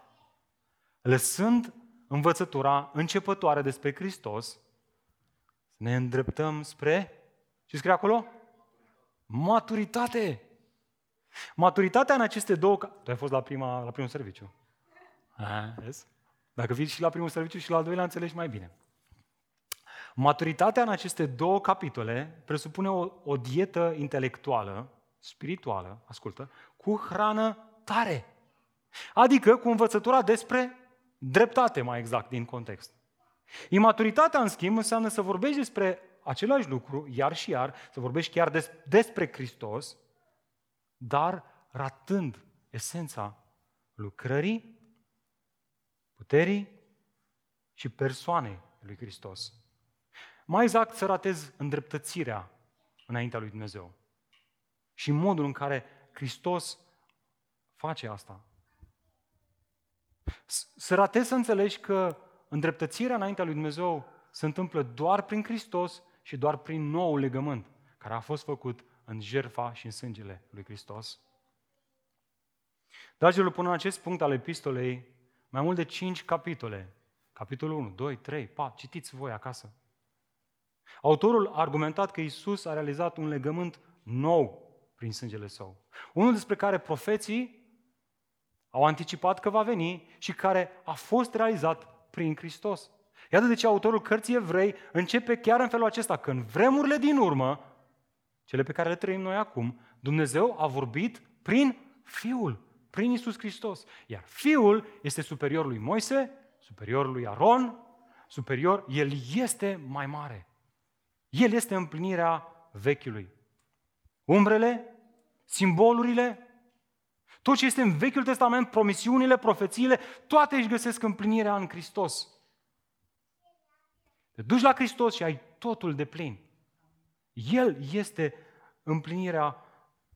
lăsând învățătura începătoare despre Hristos, ne îndreptăm spre, ce scrie acolo? Maturitate! Maturitatea în aceste două... Tu ai fost la, prima, la primul serviciu. A, vezi? Dacă vii și la primul serviciu și la al doilea, înțelegi mai bine. Maturitatea în aceste două capitole presupune o, o dietă intelectuală, spirituală, ascultă, cu hrană tare. Adică cu învățătura despre dreptate, mai exact, din context. Imaturitatea, în schimb, înseamnă să vorbești despre același lucru, iar și iar, să vorbești chiar des, despre Hristos, dar ratând esența lucrării, puterii și persoanei lui Hristos. Mai exact, să ratezi îndreptățirea înaintea lui Dumnezeu și modul în care Hristos face asta. Să ratezi să înțelegi că îndreptățirea înaintea lui Dumnezeu se întâmplă doar prin Hristos și doar prin nou legământ care a fost făcut în jerfa și în sângele lui Hristos. Dragilor, până în acest punct al epistolei, mai mult de cinci capitole, capitolul 1, 2, 3, 4, citiți voi acasă. Autorul a argumentat că Isus a realizat un legământ nou prin sângele său. Unul despre care profeții au anticipat că va veni și care a fost realizat prin Hristos. Iată de ce autorul cărții evrei începe chiar în felul acesta, că în vremurile din urmă, cele pe care le trăim noi acum, Dumnezeu a vorbit prin Fiul, prin Isus Hristos. Iar Fiul este superior lui Moise, superior lui Aron, superior, El este mai mare. El este împlinirea vechiului. Umbrele, simbolurile, tot ce este în Vechiul Testament, promisiunile, profețiile, toate își găsesc împlinirea în Hristos. Te duci la Hristos și ai totul de plin. El este împlinirea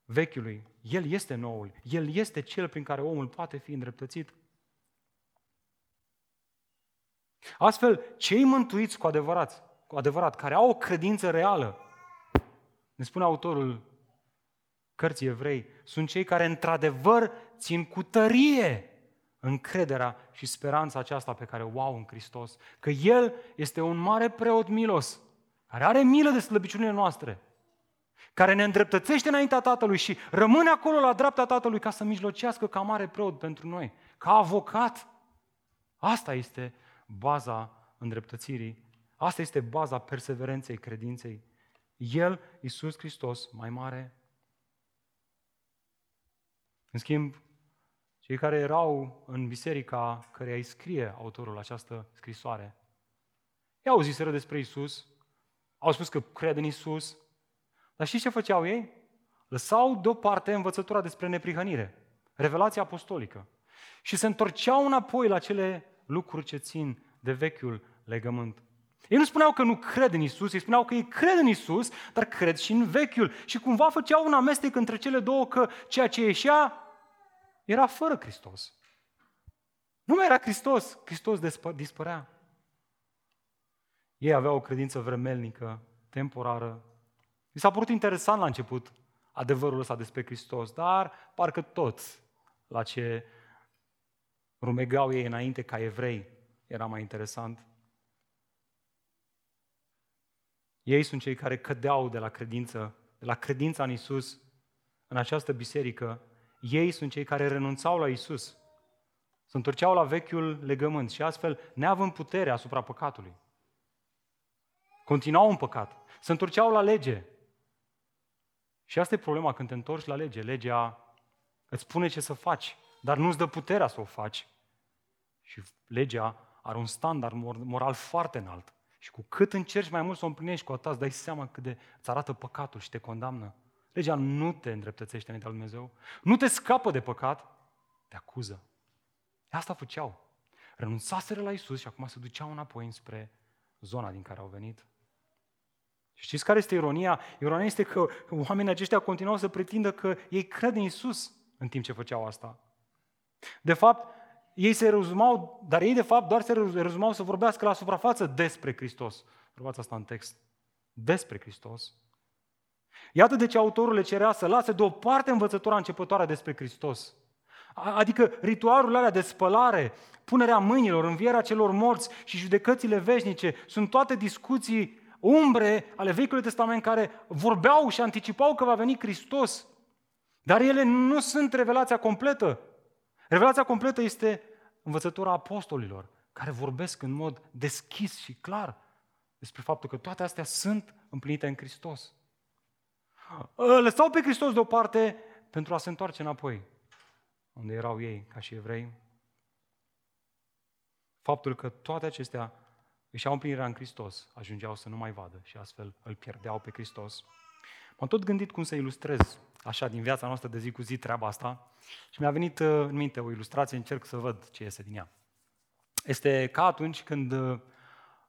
vechiului. El este noul. El este cel prin care omul poate fi îndreptățit. Astfel, cei mântuiți cu adevărat, cu adevărat, care au o credință reală, ne spune autorul cărții evrei, sunt cei care într-adevăr țin cu tărie încrederea și speranța aceasta pe care o au în Hristos. Că El este un mare preot milos, care are milă de slăbiciunile noastre, care ne îndreptățește înaintea Tatălui și rămâne acolo la dreapta Tatălui ca să mijlocească ca mare preot pentru noi, ca avocat. Asta este baza îndreptățirii, asta este baza perseverenței credinței. El, Iisus Hristos, mai mare în schimb, cei care erau în biserica care îi scrie autorul această scrisoare, i-au auziseră despre Isus, au spus că cred în Isus, dar știți ce făceau ei? Lăsau deoparte învățătura despre neprihănire, revelația apostolică, și se întorceau înapoi la cele lucruri ce țin de vechiul legământ. Ei nu spuneau că nu cred în Isus, ei spuneau că ei cred în Isus, dar cred și în vechiul. Și cumva făceau un amestec între cele două că ceea ce ieșea era fără Hristos. Nu mai era Hristos, Hristos dispărea. Ei aveau o credință vremelnică, temporară. Mi s-a părut interesant la început adevărul ăsta despre Hristos, dar parcă tot la ce rumegau ei înainte ca evrei era mai interesant. Ei sunt cei care cădeau de la credință, de la credința în Isus, în această biserică. Ei sunt cei care renunțau la Isus, se întorceau la vechiul legământ și astfel, neavând putere asupra păcatului, continuau în păcat, se întorceau la lege. Și asta e problema când te întorci la lege. Legea îți spune ce să faci, dar nu-ți dă puterea să o faci. Și legea are un standard moral foarte înalt. Și cu cât încerci mai mult să o împlinești, cu atât îți dai seama cât de îți arată păcatul și te condamnă. Legea nu te îndreptățește înaintea lui Dumnezeu, nu te scapă de păcat, te acuză. Asta făceau. Renunțaseră la Isus și acum se duceau înapoi înspre zona din care au venit. Și știți care este ironia? Ironia este că oamenii aceștia continuau să pretindă că ei cred în Isus în timp ce făceau asta. De fapt, ei se rezumau, dar ei de fapt doar se rezumau să vorbească la suprafață despre Hristos. Probați asta în text. Despre Hristos. Iată de ce autorul le cerea să lase deoparte învățătura începătoare despre Hristos. Adică ritualurile alea de spălare, punerea mâinilor, învierea celor morți și judecățile veșnice sunt toate discuții umbre ale Vechiului Testament care vorbeau și anticipau că va veni Hristos. Dar ele nu sunt revelația completă. Revelația completă este învățătura apostolilor, care vorbesc în mod deschis și clar despre faptul că toate astea sunt împlinite în Hristos. Lăsau pe Hristos deoparte pentru a se întoarce înapoi, unde erau ei, ca și evrei. Faptul că toate acestea își au împlinirea în Hristos, ajungeau să nu mai vadă și astfel îl pierdeau pe Hristos. M-am tot gândit cum să ilustrez așa din viața noastră de zi cu zi treaba asta și mi-a venit uh, în minte o ilustrație, încerc să văd ce iese din ea. Este ca atunci când, uh,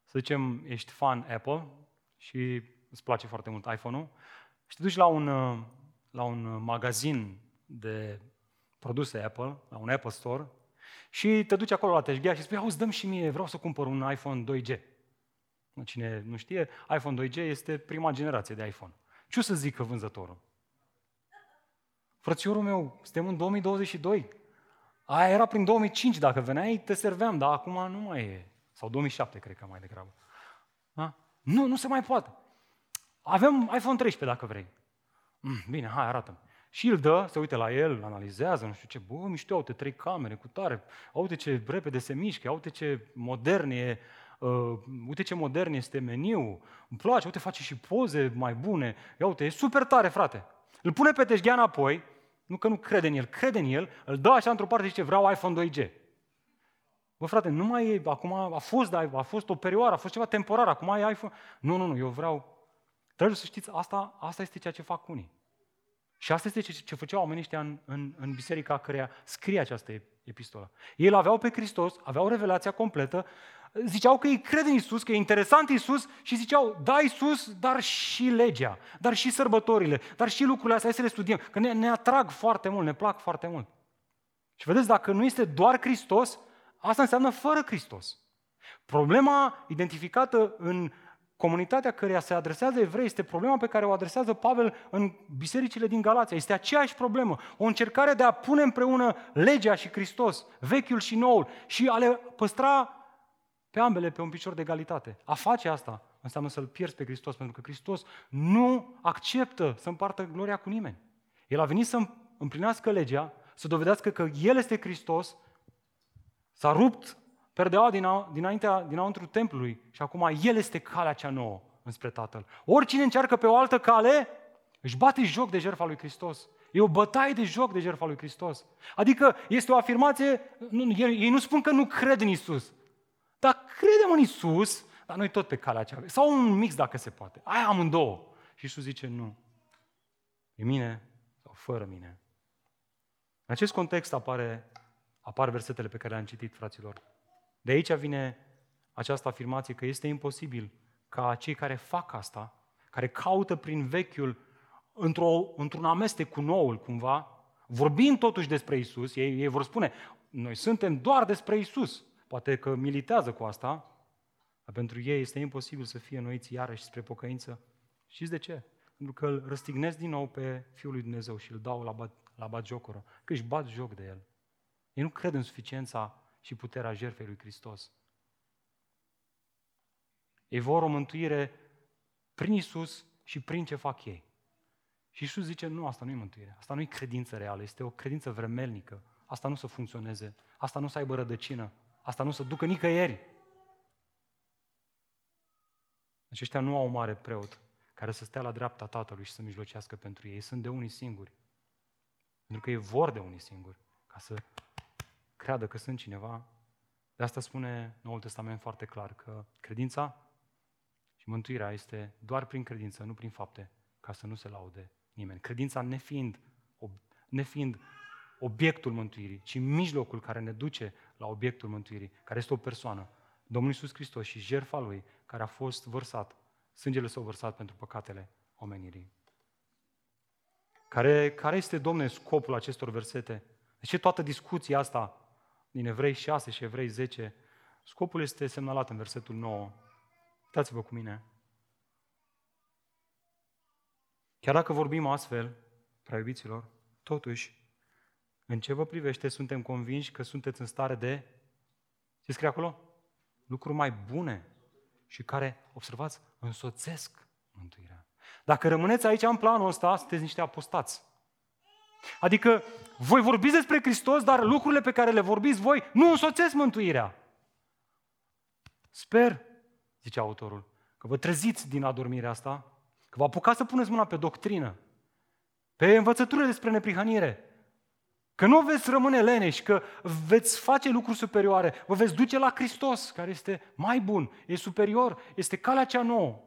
să zicem, ești fan Apple și îți place foarte mult iPhone-ul și te duci la un, uh, la un magazin de produse Apple, la un Apple Store și te duci acolo la teșghea și spui, auzi, dăm și mie, vreau să cumpăr un iPhone 2G. Cine nu știe, iPhone 2G este prima generație de iPhone. Ce o să zică vânzătorul? Frățiorul meu, suntem în 2022. Aia era prin 2005, dacă veneai, te serveam, dar acum nu mai e. Sau 2007, cred că mai degrabă. Da? Nu, nu se mai poate. Avem iPhone 13, dacă vrei. Mm, bine, hai, arată Și îl dă, se uite la el, analizează, nu știu ce, bă, mișto, uite, trei camere cu tare, uite ce repede se mișcă, uite ce modern e, uh, uite ce modern este meniu, îmi place, uite, face și poze mai bune, ia uite, e super tare, frate. Îl pune pe teșghea înapoi, nu că nu crede în el, crede în el, îl dă așa într-o parte și zice, vreau iPhone 2G. Bă, frate, nu mai e, acum a fost, dar a fost o perioadă, a fost ceva temporar, acum e iPhone. Nu, nu, nu, eu vreau. Trebuie să știți, asta, asta este ceea ce fac unii. Și asta este ce, ce făceau oamenii ăștia în, în, în biserica căreia scrie această epistolă. Ei aveau pe Hristos, aveau revelația completă, ziceau că ei cred în Isus, că e interesant Isus și ziceau, da Isus, dar și legea, dar și sărbătorile, dar și lucrurile astea, hai să le studiem, că ne, ne atrag foarte mult, ne plac foarte mult. Și vedeți, dacă nu este doar Hristos, asta înseamnă fără Hristos. Problema identificată în comunitatea căreia se adresează evrei este problema pe care o adresează Pavel în bisericile din Galația. Este aceeași problemă. O încercare de a pune împreună legea și Hristos, vechiul și noul, și a le păstra pe ambele pe un picior de egalitate. A face asta înseamnă să-L pierzi pe Hristos, pentru că Hristos nu acceptă să împartă gloria cu nimeni. El a venit să împlinească legea, să dovedească că El este Hristos, s-a rupt perdeaua din, dinaintea, dinăuntru templului și acum El este calea cea nouă înspre Tatăl. Oricine încearcă pe o altă cale, își bate joc de jertfa lui Hristos. E o bătaie de joc de jertfa lui Hristos. Adică este o afirmație, nu, ei nu spun că nu cred în Isus, dar credem în Isus, dar noi tot pe calea aceea. Sau un mix dacă se poate. Aia amândouă. Și Isus zice nu. E mine sau fără mine. În acest context apare, apar versetele pe care le-am citit, fraților. De aici vine această afirmație că este imposibil ca cei care fac asta, care caută prin vechiul într-o, într-un amestec cu noul cumva, vorbind totuși despre Isus, ei, ei vor spune, noi suntem doar despre Isus. Poate că militează cu asta, dar pentru ei este imposibil să fie noiți iarăși spre pocăință. Știți de ce? Pentru că îl răstignesc din nou pe Fiul lui Dumnezeu și îl dau la, bat, la bat jocură, că își bat joc de el. Ei nu cred în suficiența și puterea jertfei lui Hristos. Ei vor o mântuire prin Isus și prin ce fac ei. Și Isus zice, nu, asta nu e mântuire, asta nu e credință reală, este o credință vremelnică, asta nu să funcționeze, asta nu să aibă rădăcină, Asta nu se ducă nicăieri. Aceștia nu au un mare preot care să stea la dreapta Tatălui și să mijlocească pentru ei. Ei sunt de unii singuri. Pentru că ei vor de unii singuri, ca să creadă că sunt cineva. De asta spune Noul Testament foarte clar, că credința și mântuirea este doar prin credință, nu prin fapte, ca să nu se laude nimeni. Credința nefiind, nefiind obiectul mântuirii, ci mijlocul care ne duce la obiectul mântuirii, care este o persoană, Domnul Iisus Hristos și jertfa Lui, care a fost vărsat, sângele său vărsat pentru păcatele omenirii. Care, care este, Domne, scopul acestor versete? De ce toată discuția asta din Evrei 6 și Evrei 10? Scopul este semnalat în versetul 9. Uitați-vă cu mine. Chiar dacă vorbim astfel, prea iubiților, totuși, în ce vă privește, suntem convinși că sunteți în stare de, ce scrie acolo? Lucruri mai bune și care, observați, însoțesc mântuirea. Dacă rămâneți aici în planul ăsta, sunteți niște apostați. Adică voi vorbiți despre Hristos, dar lucrurile pe care le vorbiți voi nu însoțesc mântuirea. Sper, zice autorul, că vă treziți din adormirea asta, că vă apucați să puneți mâna pe doctrină, pe învățăturile despre neprihănire, că nu veți rămâne leneși, că veți face lucruri superioare, vă veți duce la Hristos, care este mai bun, e superior, este calea cea nouă.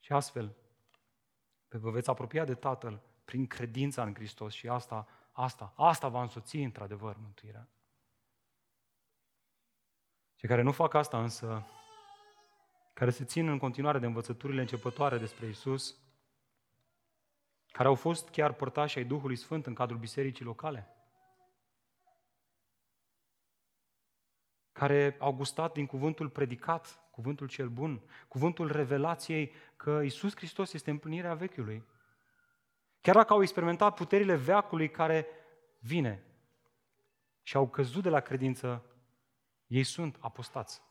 Și astfel, vă veți apropia de Tatăl prin credința în Hristos și asta, asta, asta va însoți într-adevăr mântuirea. Cei care nu fac asta însă, care se țin în continuare de învățăturile începătoare despre Isus, care au fost chiar părtași ai Duhului Sfânt în cadrul bisericii locale, care au gustat din cuvântul predicat, cuvântul cel bun, cuvântul revelației că Isus Hristos este împlinirea vechiului. Chiar dacă au experimentat puterile veacului care vine și au căzut de la credință, ei sunt apostați.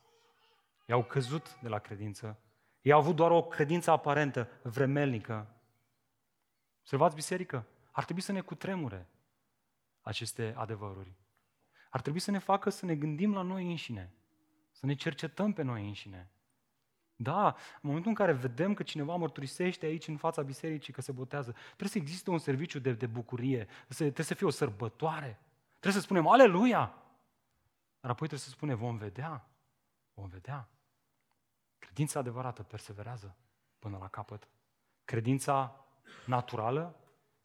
Ei au căzut de la credință. Ei au avut doar o credință aparentă, vremelnică. Observați, biserică, ar trebui să ne cutremure aceste adevăruri. Ar trebui să ne facă să ne gândim la noi înșine, să ne cercetăm pe noi înșine. Da, în momentul în care vedem că cineva mărturisește aici în fața bisericii că se botează, trebuie să existe un serviciu de, de bucurie, trebuie să fie o sărbătoare. Trebuie să spunem, aleluia! Dar apoi trebuie să spunem, vom vedea, vom vedea. Credința adevărată perseverează până la capăt. Credința naturală,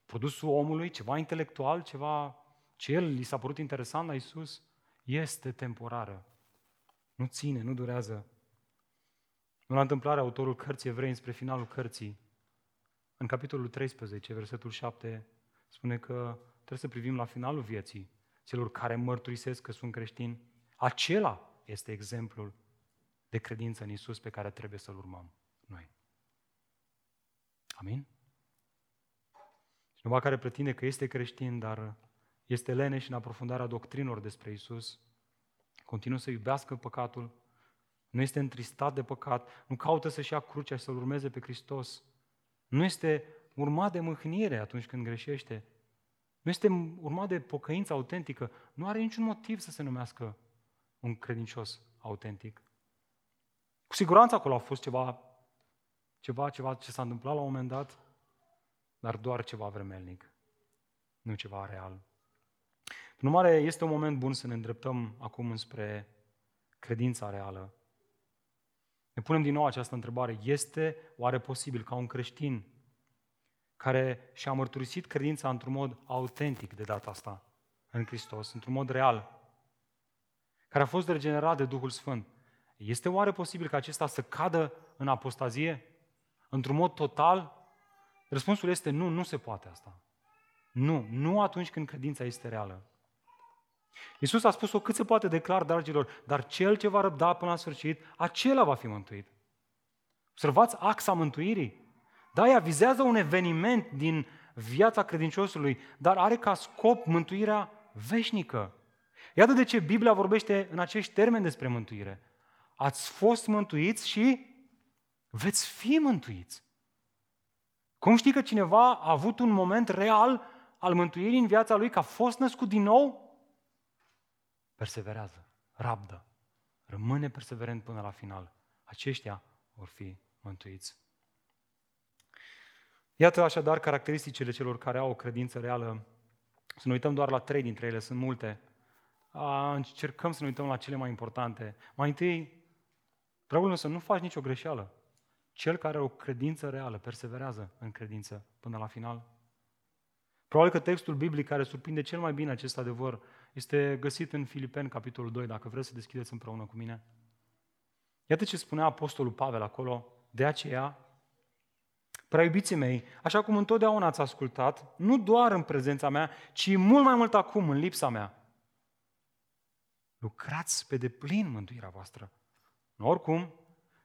produsul omului, ceva intelectual, ceva ce el li s-a părut interesant la Isus, este temporară. Nu ține, nu durează. Nu la întâmplare, autorul cărții evrei spre finalul cărții, în capitolul 13, versetul 7, spune că trebuie să privim la finalul vieții celor care mărturisesc că sunt creștini. Acela este exemplul de credință în Isus pe care trebuie să-l urmăm noi. Amin? Cineva care pretinde că este creștin, dar este leneș în aprofundarea doctrinilor despre Isus, continuă să iubească păcatul, nu este întristat de păcat, nu caută să-și ia crucea și să-L urmeze pe Hristos, nu este urmat de mâhnire atunci când greșește, nu este urmat de pocăință autentică, nu are niciun motiv să se numească un credincios autentic. Cu siguranță acolo a fost ceva, ceva, ceva ce s-a întâmplat la un moment dat, dar doar ceva vremelnic, nu ceva real. În urmare, este un moment bun să ne îndreptăm acum înspre credința reală. Ne punem din nou această întrebare. Este oare posibil ca un creștin care și-a mărturisit credința într-un mod autentic de data asta în Hristos, într-un mod real, care a fost regenerat de Duhul Sfânt, este oare posibil ca acesta să cadă în apostazie? Într-un mod total? Răspunsul este nu, nu se poate asta. Nu, nu atunci când credința este reală. Iisus a spus-o cât se poate de clar, dragilor, dar cel ce va răbda până la sfârșit, acela va fi mântuit. Observați axa mântuirii. Da, ea vizează un eveniment din viața credinciosului, dar are ca scop mântuirea veșnică. Iată de ce Biblia vorbește în acești termeni despre mântuire. Ați fost mântuiți și veți fi mântuiți. Cum știi că cineva a avut un moment real al mântuirii în viața lui, că a fost născut din nou? Perseverează, rabdă, rămâne perseverent până la final. Aceștia vor fi mântuiți. Iată așadar caracteristicile celor care au o credință reală. Să ne uităm doar la trei dintre ele, sunt multe. A, încercăm să ne uităm la cele mai importante. Mai întâi, dragul meu, să nu faci nicio greșeală. Cel care are o credință reală perseverează în credință până la final. Probabil că textul biblic care surprinde cel mai bine acest adevăr este găsit în Filipeni, capitolul 2, dacă vreți să deschideți împreună cu mine. Iată ce spunea Apostolul Pavel acolo, de aceea, prea iubiții mei, așa cum întotdeauna ați ascultat, nu doar în prezența mea, ci mult mai mult acum, în lipsa mea, lucrați pe deplin mântuirea voastră. Nu oricum,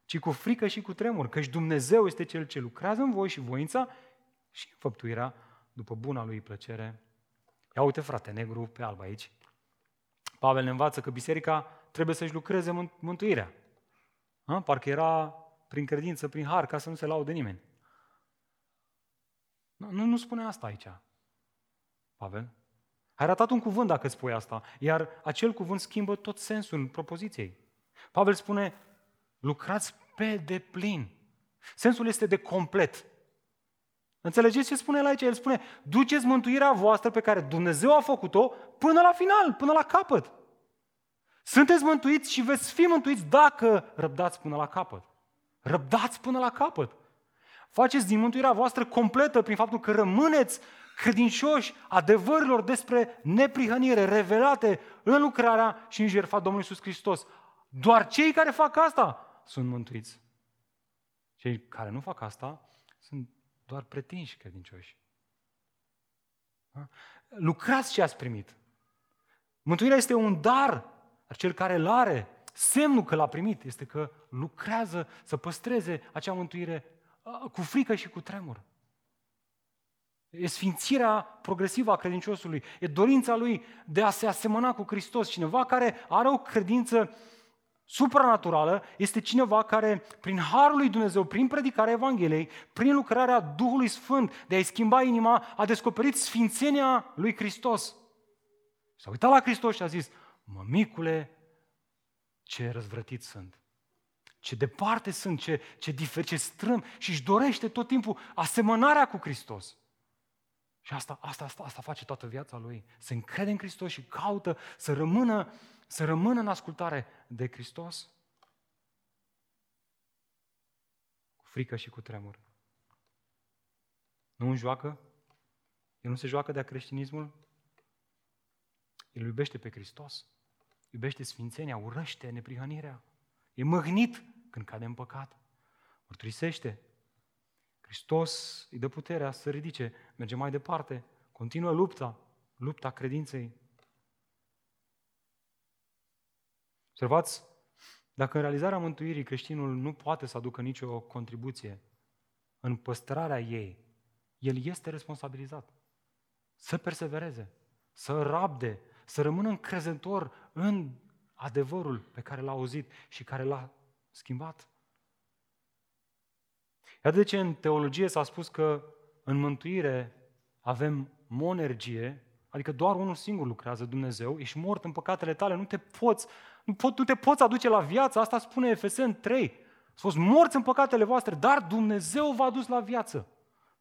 ci cu frică și cu tremur, căci Dumnezeu este Cel ce lucrează în voi și voința și făptuirea după buna lui plăcere. Ia uite, frate, negru pe alb aici. Pavel ne învață că biserica trebuie să-și lucreze mântuirea. A? Parcă era prin credință, prin har, ca să nu se laude nimeni. Nu, nu, nu spune asta aici, Pavel. Ai ratat un cuvânt dacă spui asta, iar acel cuvânt schimbă tot sensul propoziției. Pavel spune, lucrați pe deplin. Sensul este de complet. Înțelegeți ce spune el aici? El spune, duceți mântuirea voastră pe care Dumnezeu a făcut-o până la final, până la capăt. Sunteți mântuiți și veți fi mântuiți dacă răbdați până la capăt. Răbdați până la capăt. Faceți din mântuirea voastră completă prin faptul că rămâneți credincioși adevărilor despre neprihănire revelate în lucrarea și în jertfa Domnului Iisus Hristos. Doar cei care fac asta sunt mântuiți. Cei care nu fac asta sunt doar pretinși credincioși. Da? Lucrați ce ați primit. Mântuirea este un dar, dar cel care îl are, semnul că l-a primit, este că lucrează să păstreze acea mântuire cu frică și cu tremur. E sfințirea progresivă a credinciosului. E dorința lui de a se asemăna cu Hristos. Cineva care are o credință supranaturală este cineva care, prin Harul lui Dumnezeu, prin predicarea Evangheliei, prin lucrarea Duhului Sfânt de a-i schimba inima, a descoperit sfințenia lui Hristos. S-a uitat la Hristos și a zis, mămicule, ce răzvrătit sunt ce departe sunt, ce, ce diferit, ce strâm și își dorește tot timpul asemănarea cu Hristos. Și asta, asta, asta, asta face toată viața lui. Se încrede în Hristos și caută să rămână, să rămână în ascultare de Hristos. Cu frică și cu tremur. Nu joacă? El nu se joacă de-a creștinismul? El iubește pe Hristos. Iubește sfințenia, urăște neprihănirea. E măhnit când cade în păcat. Mărturisește. Hristos îi dă puterea să ridice, merge mai departe, continuă lupta, lupta credinței. Observați, dacă în realizarea mântuirii creștinul nu poate să aducă nicio contribuție în păstrarea ei, el este responsabilizat. Să persevereze, să rabde, să rămână încrezător în adevărul pe care l-a auzit și care l-a schimbat. Iată de ce în teologie s-a spus că în mântuire avem monergie, adică doar unul singur lucrează Dumnezeu, ești mort în păcatele tale, nu te poți, nu, pot, nu te poți aduce la viață, asta spune Efesen 3. Ați fost morți în păcatele voastre, dar Dumnezeu v-a dus la viață.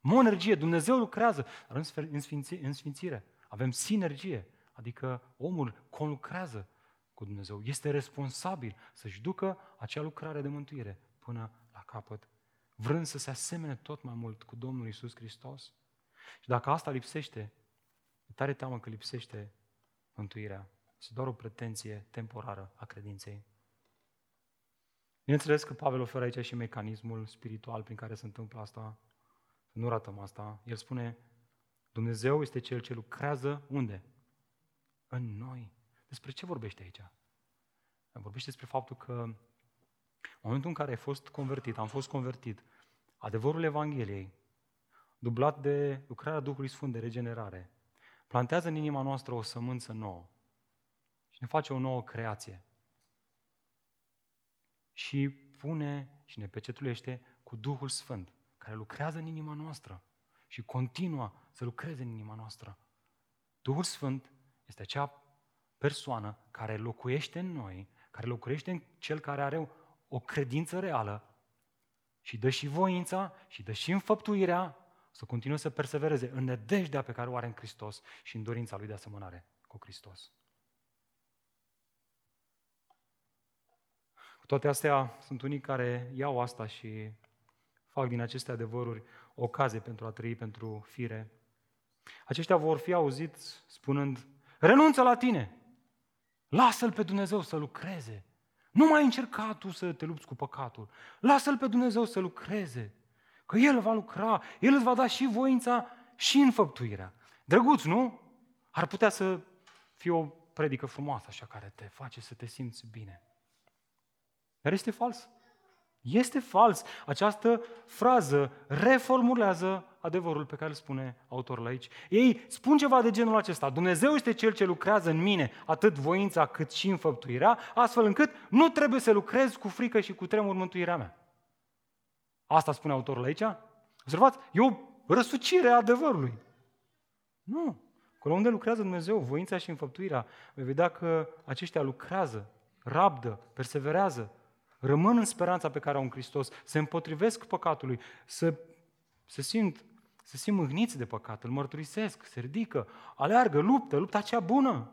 Monergie, Dumnezeu lucrează, dar în, sfinți, în sfințire avem sinergie, adică omul conlucrează cu Dumnezeu. Este responsabil să-și ducă acea lucrare de mântuire până la capăt, vrând să se asemene tot mai mult cu Domnul Isus Hristos. Și dacă asta lipsește, e tare teamă că lipsește mântuirea. Este doar o pretenție temporară a credinței. Bineînțeles că Pavel oferă aici și mecanismul spiritual prin care se întâmplă asta. Nu ratăm asta. El spune, Dumnezeu este Cel ce lucrează unde? În noi. Despre ce vorbește aici? Vorbește despre faptul că în momentul în care ai fost convertit, am fost convertit, adevărul Evangheliei, dublat de lucrarea Duhului Sfânt de regenerare, plantează în inima noastră o sămânță nouă și ne face o nouă creație. Și pune și ne pecetulește cu Duhul Sfânt, care lucrează în inima noastră și continuă să lucreze în inima noastră. Duhul Sfânt este acea persoană care locuiește în noi, care locuiește în cel care are o credință reală și dă și voința și dă și înfăptuirea să continue să persevereze în nădejdea pe care o are în Hristos și în dorința lui de asemănare cu Hristos. Cu toate astea, sunt unii care iau asta și fac din aceste adevăruri o ocazie pentru a trăi pentru fire. Aceștia vor fi auziți spunând, renunță la tine, Lasă-L pe Dumnezeu să lucreze. Nu mai încerca tu să te lupți cu păcatul. Lasă-L pe Dumnezeu să lucreze. Că El va lucra, El îți va da și voința și înfăptuirea. Drăguț, nu? Ar putea să fie o predică frumoasă așa care te face să te simți bine. Dar este fals. Este fals. Această frază reformulează adevărul pe care îl spune autorul aici. Ei spun ceva de genul acesta. Dumnezeu este Cel ce lucrează în mine, atât voința cât și înfăptuirea, astfel încât nu trebuie să lucrez cu frică și cu tremur mântuirea mea. Asta spune autorul aici? Observați, e o răsucire a adevărului. Nu. Acolo unde lucrează Dumnezeu, voința și înfăptuirea, veți vedea că aceștia lucrează, rabdă, perseverează, rămân în speranța pe care au în Hristos, se împotrivesc păcatului, să, se simt, se simt mâhniți de păcat, îl mărturisesc, se ridică, aleargă, luptă, lupta cea bună.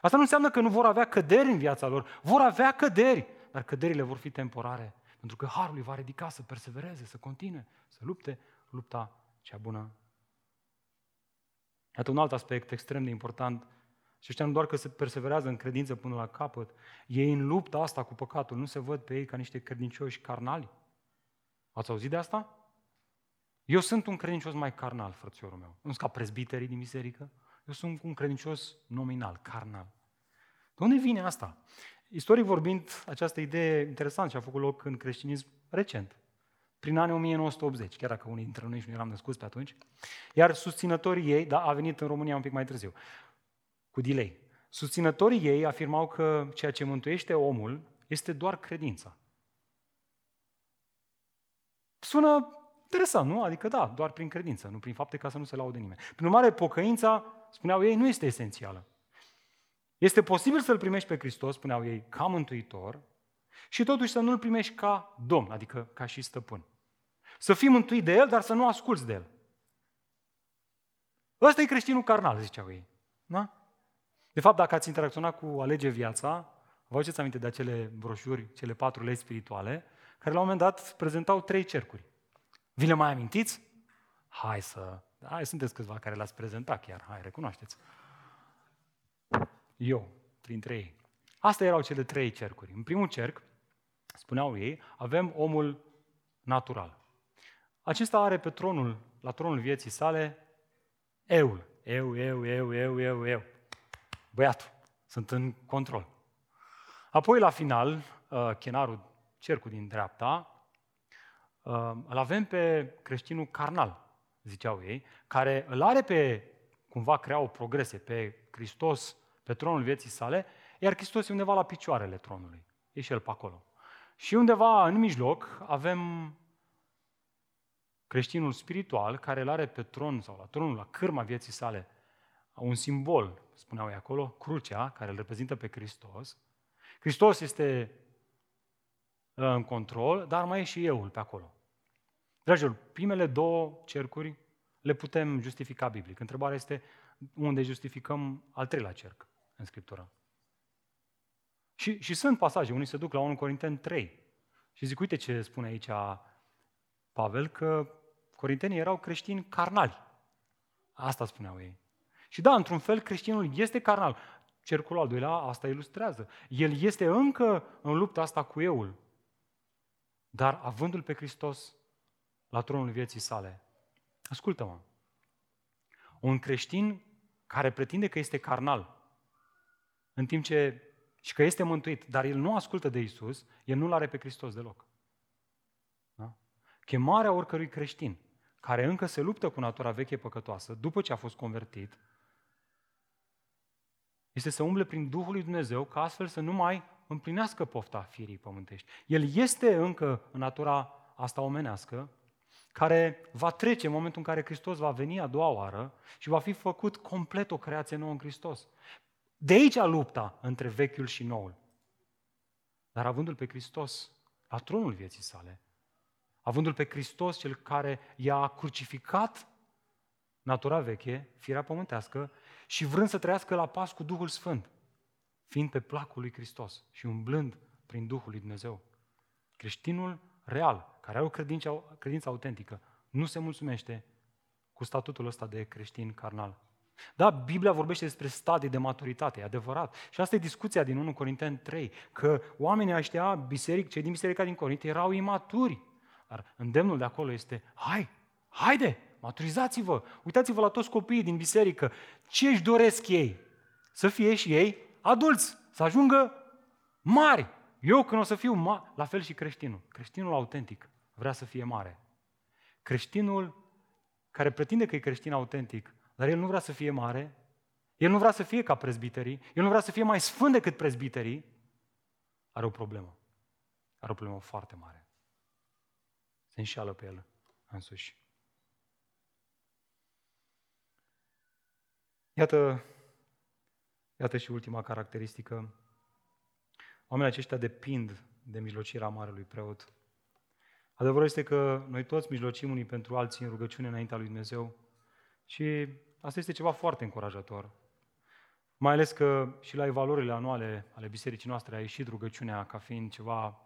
Asta nu înseamnă că nu vor avea căderi în viața lor, vor avea căderi, dar căderile vor fi temporare, pentru că Harul îi va ridica să persevereze, să continue, să lupte lupta cea bună. Iată un alt aspect extrem de important și ăștia nu doar că se perseverează în credință până la capăt, ei în lupta asta cu păcatul nu se văd pe ei ca niște credincioși carnali. Ați auzit de asta? Eu sunt un credincios mai carnal, frățiorul meu. Nu sunt ca prezbiterii din biserică. Eu sunt un credincios nominal, carnal. De unde vine asta? Istoric vorbind, această idee interesantă și a făcut loc în creștinism recent, prin anii 1980, chiar dacă unii dintre noi nu eram născuți pe atunci, iar susținătorii ei, da, a venit în România un pic mai târziu, cu delay. Susținătorii ei afirmau că ceea ce mântuiește omul este doar credința. Sună interesant, nu? Adică da, doar prin credință, nu prin fapte ca să nu se laude nimeni. Prin urmare, pocăința, spuneau ei, nu este esențială. Este posibil să-L primești pe Hristos, spuneau ei, ca mântuitor, și totuși să nu-L primești ca Domn, adică ca și stăpân. Să fii mântuit de El, dar să nu asculți de El. Ăsta e creștinul carnal, ziceau ei. Da? De fapt, dacă ați interacționat cu Alege Viața, vă aduceți aminte de acele broșuri, cele patru legi spirituale, care la un moment dat prezentau trei cercuri. Vi le mai amintiți? Hai să... Hai, sunteți câțiva care le-ați prezentat chiar, hai, recunoașteți. Eu, printre ei. Astea erau cele trei cercuri. În primul cerc, spuneau ei, avem omul natural. Acesta are pe tronul, la tronul vieții sale, eul. Eu, eu, eu, eu, eu, eu băiatul, sunt în control. Apoi, la final, uh, chenarul, cercul din dreapta, uh, îl avem pe creștinul carnal, ziceau ei, care îl are pe, cumva crea o progrese, pe Hristos, pe tronul vieții sale, iar Hristos e undeva la picioarele tronului. E și el pe acolo. Și undeva în mijloc avem creștinul spiritual care îl are pe tron sau la tronul, la cârma vieții sale, un simbol, spuneau ei acolo, crucea, care îl reprezintă pe Hristos. Hristos este uh, în control, dar mai e și euul pe acolo. Dragilor, primele două cercuri le putem justifica biblic. Întrebarea este unde justificăm al treilea cerc în Scriptură. Și, și sunt pasaje, unii se duc la 1 Corinteni 3 și zic, uite ce spune aici Pavel, că corintenii erau creștini carnali. Asta spuneau ei. Și da, într-un fel, creștinul este carnal. Cercul al doilea asta ilustrează. El este încă în lupta asta cu euul, dar avându-l pe Hristos la tronul vieții sale. Ascultă-mă. Un creștin care pretinde că este carnal, în timp ce și că este mântuit, dar el nu ascultă de Isus, el nu-L are pe Hristos deloc. Da? Chemarea oricărui creștin care încă se luptă cu natura veche păcătoasă, după ce a fost convertit, este să umble prin Duhul lui Dumnezeu ca astfel să nu mai împlinească pofta firii pământești. El este încă în natura asta omenească, care va trece în momentul în care Hristos va veni a doua oară și va fi făcut complet o creație nouă în Hristos. De aici lupta între vechiul și noul. Dar avându-L pe Hristos la tronul vieții sale, avându-L pe Hristos, cel care i-a crucificat natura veche, firea pământească, și vrând să trăiască la pas cu Duhul Sfânt, fiind pe placul lui Hristos și umblând prin Duhul lui Dumnezeu. Creștinul real, care are o credință, credință autentică, nu se mulțumește cu statutul ăsta de creștin carnal. Da, Biblia vorbește despre stadii de maturitate, e adevărat. Și asta e discuția din 1 Corinteni 3, că oamenii ăștia, biseric, cei din biserica din Corint, erau imaturi. Dar îndemnul de acolo este, hai, haide, maturizați-vă, uitați-vă la toți copiii din biserică, ce își doresc ei? Să fie și ei adulți, să ajungă mari, Eu când o să fiu ma- la fel și creștinul. Creștinul autentic vrea să fie mare. Creștinul care pretinde că e creștin autentic, dar el nu vrea să fie mare, el nu vrea să fie ca prezbiterii, el nu vrea să fie mai sfânt decât prezbiterii, are o problemă. Are o problemă foarte mare. Se înșeală pe el însuși. Iată, iată și ultima caracteristică. Oamenii aceștia depind de mijlocirea Marelui Preot. Adevărul este că noi toți mijlocim unii pentru alții în rugăciune înaintea lui Dumnezeu și asta este ceva foarte încurajator. Mai ales că și la evaluările anuale ale bisericii noastre a ieșit rugăciunea ca fiind ceva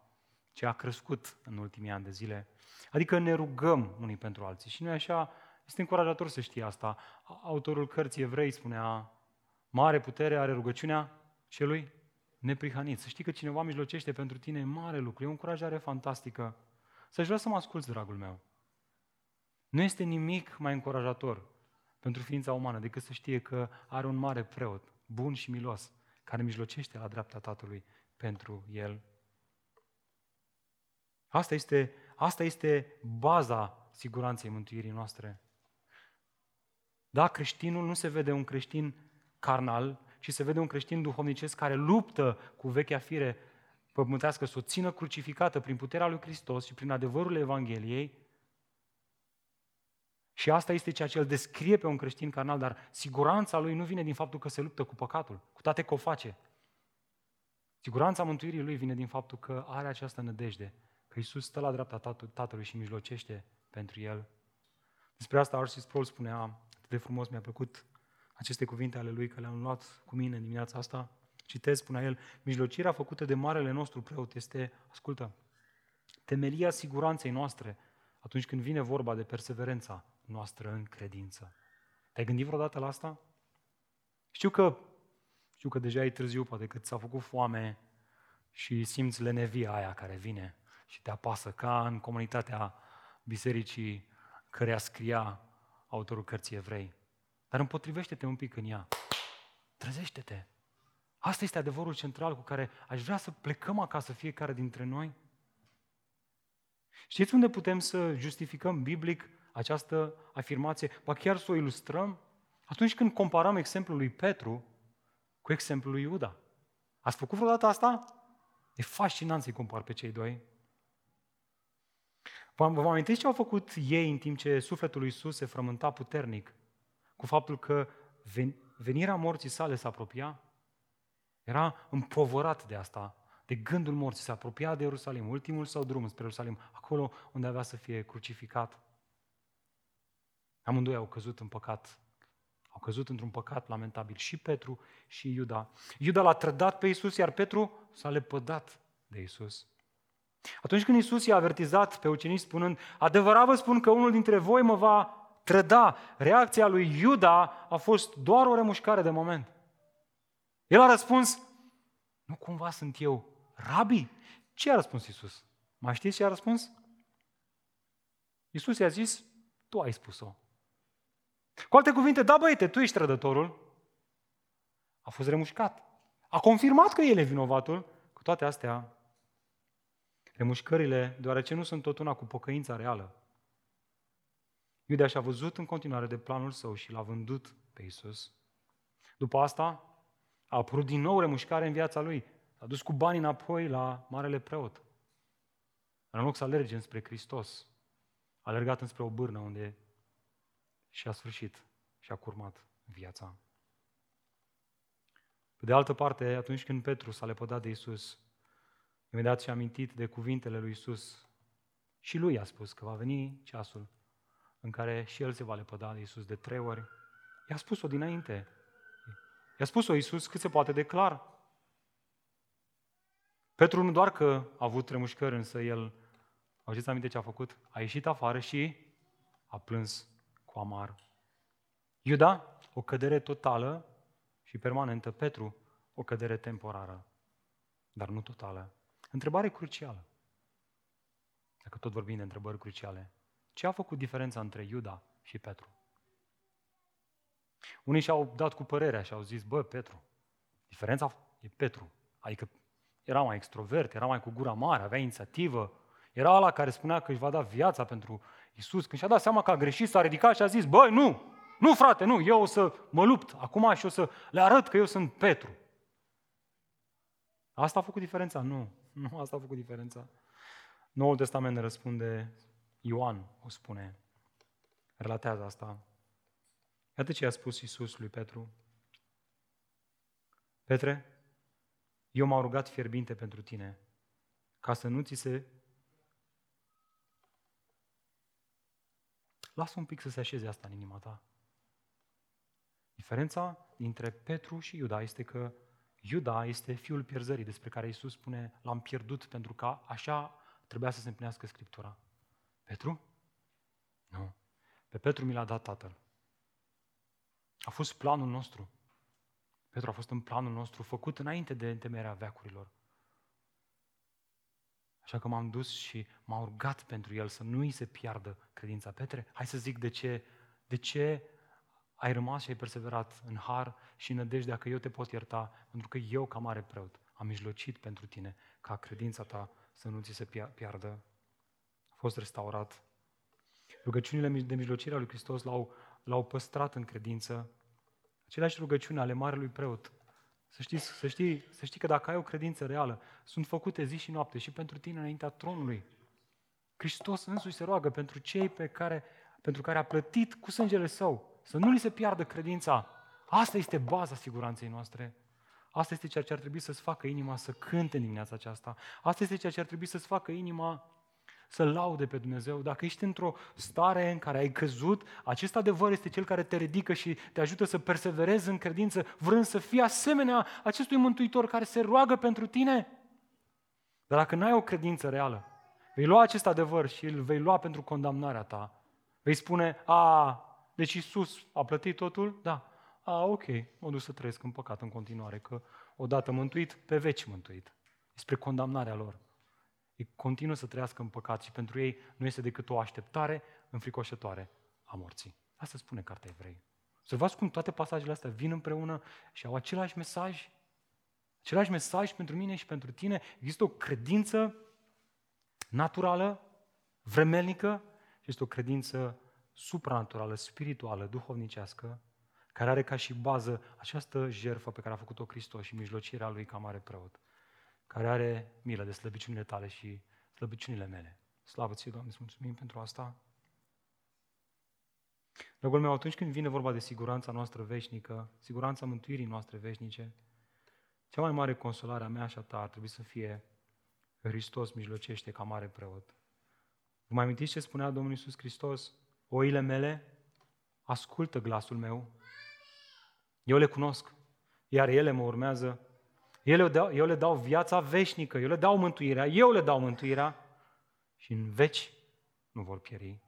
ce a crescut în ultimii ani de zile. Adică ne rugăm unii pentru alții. Și noi așa, este încurajator să știi asta. Autorul cărții evrei spunea, mare putere are rugăciunea celui neprihanit. Să știi că cineva mijlocește pentru tine e mare lucru, e o încurajare fantastică. Să-și vrea să mă asculți, dragul meu. Nu este nimic mai încurajator pentru ființa umană decât să știe că are un mare preot, bun și milos, care mijlocește la dreapta Tatălui pentru el. Asta este, asta este baza siguranței mântuirii noastre. Da, creștinul nu se vede un creștin carnal, ci se vede un creștin duhovnicesc care luptă cu vechea fire pământească, să o țină crucificată prin puterea lui Hristos și prin adevărul Evangheliei. Și asta este ceea ce îl descrie pe un creștin carnal, dar siguranța lui nu vine din faptul că se luptă cu păcatul, cu toate că o face. Siguranța mântuirii lui vine din faptul că are această nădejde, că Iisus stă la dreapta Tatălui și mijlocește pentru el. Despre asta Arsis Sproul spunea, atât de frumos mi-a plăcut aceste cuvinte ale lui, că le-am luat cu mine în dimineața asta. Citez, spunea el, mijlocirea făcută de marele nostru preot este, ascultă, temelia siguranței noastre atunci când vine vorba de perseverența noastră în credință. Te-ai gândit vreodată la asta? Știu că, știu că deja e târziu, poate că ți-a făcut foame și simți lenevia aia care vine și te apasă, ca în comunitatea bisericii căreia scria autorul cărții evrei. Dar împotrivește-te un pic în ea. Trezește-te. Asta este adevărul central cu care aș vrea să plecăm acasă fiecare dintre noi. Știți unde putem să justificăm biblic această afirmație, ba chiar să o ilustrăm? Atunci când comparăm exemplul lui Petru cu exemplul lui Iuda. Ați făcut vreodată asta? E fascinant să-i compar pe cei doi. Vă, vă amintiți ce au făcut ei în timp ce sufletul lui Iisus se frământa puternic cu faptul că venirea morții sale se apropia? Era împovărat de asta, de gândul morții, se apropia de Ierusalim, ultimul său drum spre Ierusalim, acolo unde avea să fie crucificat. Amândoi au căzut în păcat. Au căzut într-un păcat lamentabil. Și Petru și Iuda. Iuda l-a trădat pe Isus, iar Petru s-a lepădat de Isus. Atunci când Isus i-a avertizat pe ucenici spunând, adevărat vă spun că unul dintre voi mă va trăda, reacția lui Iuda a fost doar o remușcare de moment. El a răspuns, nu cumva sunt eu rabi? Ce a răspuns Isus? Mai știți ce a răspuns? Isus i-a zis, tu ai spus-o. Cu alte cuvinte, da băiete, tu ești trădătorul. A fost remușcat. A confirmat că el e vinovatul. Cu toate astea, remușcările, deoarece nu sunt tot una cu pocăința reală. Iuda și-a văzut în continuare de planul său și l-a vândut pe Isus. După asta, a apărut din nou remușcare în viața lui. S-a dus cu bani înapoi la Marele Preot. În loc să alerge înspre Hristos, a alergat înspre o bârnă unde și-a sfârșit și a curmat viața. Pe de altă parte, atunci când Petru s-a lepădat de Isus, imediat și-a amintit de cuvintele lui Isus și lui a spus că va veni ceasul în care și el se va lepăda de Isus de trei ori. I-a spus-o dinainte. I-a spus-o Isus cât se poate de clar. Petru nu doar că a avut remușcări, însă el, auziți aminte ce a făcut? A ieșit afară și a plâns cu amar. Iuda, o cădere totală și permanentă. Petru, o cădere temporară, dar nu totală. Întrebare crucială. Dacă tot vorbim de întrebări cruciale. Ce a făcut diferența între Iuda și Petru? Unii și-au dat cu părerea și au zis, bă, Petru, diferența e Petru. Adică era mai extrovert, era mai cu gura mare, avea inițiativă, era ăla care spunea că își va da viața pentru Isus. Când și-a dat seama că a greșit, s-a ridicat și a zis, băi, nu, nu frate, nu, eu o să mă lupt acum și o să le arăt că eu sunt Petru. Asta a făcut diferența? Nu, nu asta a făcut diferența. Noul Testament ne răspunde, Ioan o spune, relatează asta. Iată ce a spus Iisus lui Petru. Petre, eu m-am rugat fierbinte pentru tine, ca să nu ți se... Lasă un pic să se așeze asta în inima ta. Diferența dintre Petru și Iuda este că Iuda este fiul pierzării despre care Iisus spune l-am pierdut pentru că așa trebuia să se împlinească Scriptura. Petru? Nu. Pe Petru mi l-a dat Tatăl. A fost planul nostru. Petru a fost în planul nostru, făcut înainte de întemeierea veacurilor. Așa că m-am dus și m-am rugat pentru el să nu îi se piardă credința. Petre, hai să zic de ce, de ce ai rămas și ai perseverat în har și în nădejdea că eu te pot ierta, pentru că eu, ca mare preot, am mijlocit pentru tine ca credința ta să nu ți se piardă. A fost restaurat. Rugăciunile de mijlocire a lui Hristos l-au, l-au păstrat în credință. Aceleași rugăciuni ale Marelui Preot. Să, știți, să, știi, să știi că dacă ai o credință reală, sunt făcute zi și noapte și pentru tine înaintea tronului. Hristos însuși se roagă pentru cei pe care, pentru care a plătit cu sângele său, să nu li se piardă credința. Asta este baza siguranței noastre. Asta este ceea ce ar trebui să-ți facă inima să cânte în dimineața aceasta. Asta este ceea ce ar trebui să-ți facă inima să laude pe Dumnezeu. Dacă ești într-o stare în care ai căzut, acest adevăr este cel care te ridică și te ajută să perseverezi în credință, vrând să fii asemenea acestui Mântuitor care se roagă pentru tine. Dar dacă nu ai o credință reală, vei lua acest adevăr și îl vei lua pentru condamnarea ta. Vei spune, a, deci Isus a plătit totul? Da. A, ok, mă duc să trăiesc în păcat în continuare, că odată mântuit, pe veci mântuit. Despre condamnarea lor. Ei continuă să trăiască în păcat și pentru ei nu este decât o așteptare înfricoșătoare a morții. Asta spune Cartea Evrei. Observați cum toate pasajele astea vin împreună și au același mesaj. Același mesaj pentru mine și pentru tine. Există o credință naturală, vremelnică și este o credință supranaturală, spirituală, duhovnicească, care are ca și bază această jertfă pe care a făcut-o Hristos și mijlocirea lui ca mare preot care are milă de slăbiciunile tale și slăbiciunile mele. Slavă ție, Doamne, îți mulțumim pentru asta. Dragul meu, atunci când vine vorba de siguranța noastră veșnică, siguranța mântuirii noastre veșnice, cea mai mare consolare a mea și a ta ar trebui să fie Hristos mijlocește ca mare preot. Vă mai amintiți ce spunea Domnul Iisus Hristos? Oile mele ascultă glasul meu, eu le cunosc, iar ele mă urmează eu le, dau, eu le dau viața veșnică, eu le dau mântuirea, eu le dau mântuirea și în veci nu vor pieri.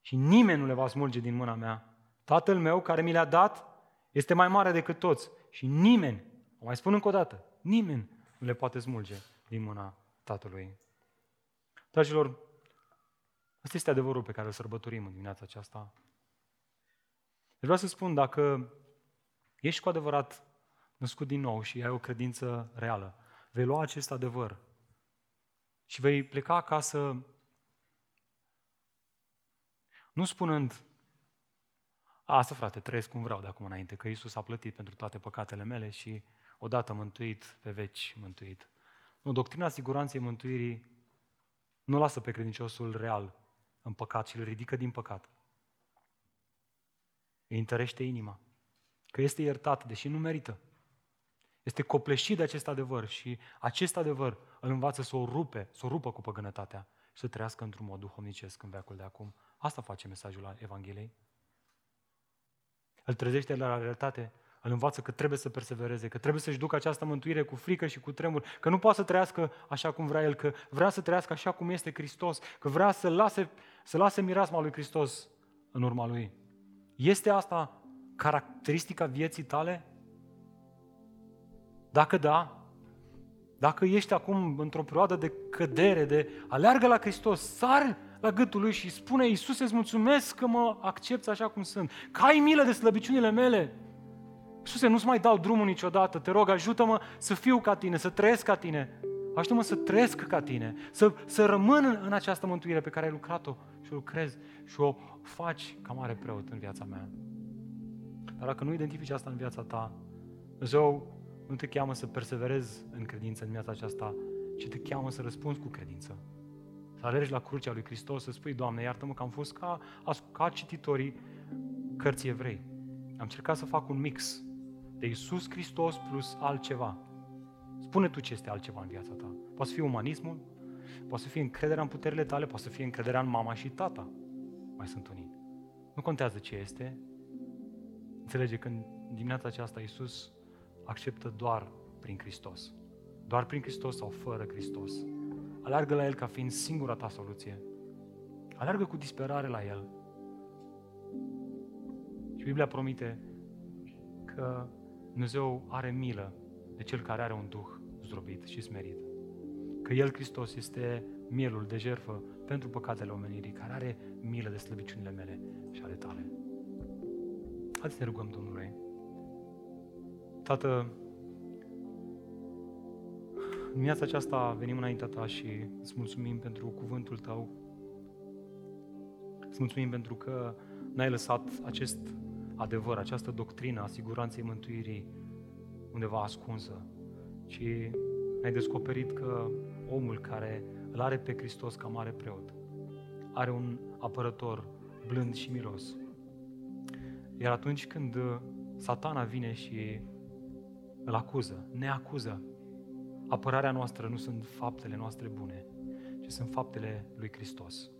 Și nimeni nu le va smulge din mâna mea. Tatăl meu care mi le-a dat este mai mare decât toți și nimeni, o mai spun încă o dată, nimeni nu le poate smulge din mâna Tatălui. Dragilor, ăsta este adevărul pe care îl sărbătorim în dimineața aceasta. Deci vreau să spun, dacă ești cu adevărat născut din nou și ai o credință reală, vei lua acest adevăr și vei pleca acasă nu spunând, asta frate, trăiesc cum vreau de acum înainte, că Isus a plătit pentru toate păcatele mele și odată mântuit, pe veci mântuit. Nu, doctrina siguranței mântuirii nu lasă pe credinciosul real în păcat și îl ridică din păcat. Îi întărește inima, că este iertat, deși nu merită. Este copleșit de acest adevăr și acest adevăr îl învață să o rupe, să o rupă cu păgânătatea și să trăiască într-un mod duhovnicesc în veacul de acum. Asta face mesajul Evangheliei. Îl trezește la realitate, îl învață că trebuie să persevereze, că trebuie să-și ducă această mântuire cu frică și cu tremur, că nu poate să trăiască așa cum vrea El, că vrea să trăiască așa cum este Hristos, că vrea să lase, să lase mirasma lui Hristos în urma Lui. Este asta caracteristica vieții tale? Dacă da, dacă ești acum într-o perioadă de cădere, de aleargă la Hristos, sar la gâtul lui și spune, Iisus, îți mulțumesc că mă accepti așa cum sunt, că ai milă de slăbiciunile mele. Iisuse, nu-ți mai dau drumul niciodată, te rog, ajută-mă să fiu ca tine, să trăiesc ca tine. Ajută-mă să trăiesc ca tine, să, să rămân în, în această mântuire pe care ai lucrat-o și o lucrezi și o faci ca mare preot în viața mea. Dar dacă nu identifici asta în viața ta, Dumnezeu nu te cheamă să perseverezi în credință în viața aceasta, ci te cheamă să răspunzi cu credință. Să alergi la crucea lui Hristos, să spui, Doamne, iartă-mă că am fost ca, ca cititorii cărții evrei. Am încercat să fac un mix de Isus Hristos plus altceva. Spune tu ce este altceva în viața ta. Poate să fie umanismul, poate să fie încrederea în puterile tale, poate să fie încrederea în mama și tata. Mai sunt unii. Nu contează ce este. Înțelege că în dimineața aceasta Iisus acceptă doar prin Hristos. Doar prin Hristos sau fără Hristos. Alargă la El ca fiind singura ta soluție. Alargă cu disperare la El. Și Biblia promite că Dumnezeu are milă de cel care are un duh zdrobit și smerit. Că El, Hristos, este mielul de jerfă pentru păcatele omenirii, care are milă de slăbiciunile mele și ale tale. Haideți să ne rugăm Domnului. Tată, în viața aceasta venim înaintea Ta și îți mulțumim pentru cuvântul Tău. Îți mulțumim pentru că n-ai lăsat acest adevăr, această doctrină a siguranței mântuirii undeva ascunsă, ci ai descoperit că omul care îl are pe Hristos ca mare preot are un apărător blând și milos. Iar atunci când satana vine și îl acuză, ne acuză, apărarea noastră nu sunt faptele noastre bune, ci sunt faptele lui Hristos.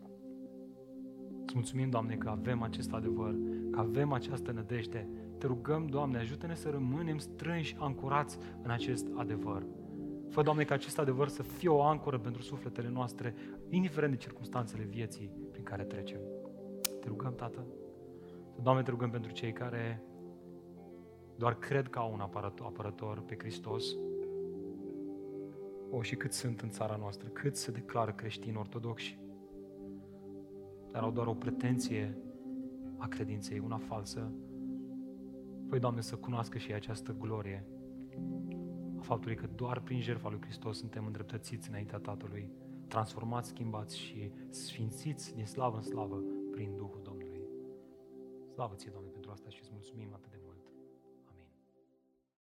Îți mulțumim, Doamne, că avem acest adevăr, că avem această nădejde. Te rugăm, Doamne, ajută-ne să rămânem strânși, ancorați în acest adevăr. Fă, Doamne, ca acest adevăr să fie o ancoră pentru sufletele noastre, indiferent de circunstanțele vieții prin care trecem. Te rugăm, Tată. Doamne, te rugăm pentru cei care doar cred că au un apărător pe Hristos. O, și cât sunt în țara noastră, cât se declară creștini ortodoxi, dar au doar o pretenție a credinței, una falsă. Păi, Doamne, să cunoască și această glorie a faptului că doar prin jertfa lui Hristos suntem îndreptățiți înaintea Tatălui, transformați, schimbați și sfințiți din slavă în slavă prin Duhul Domnului. Slavă ție, Doamne, pentru asta și îți mulțumim atât de mult.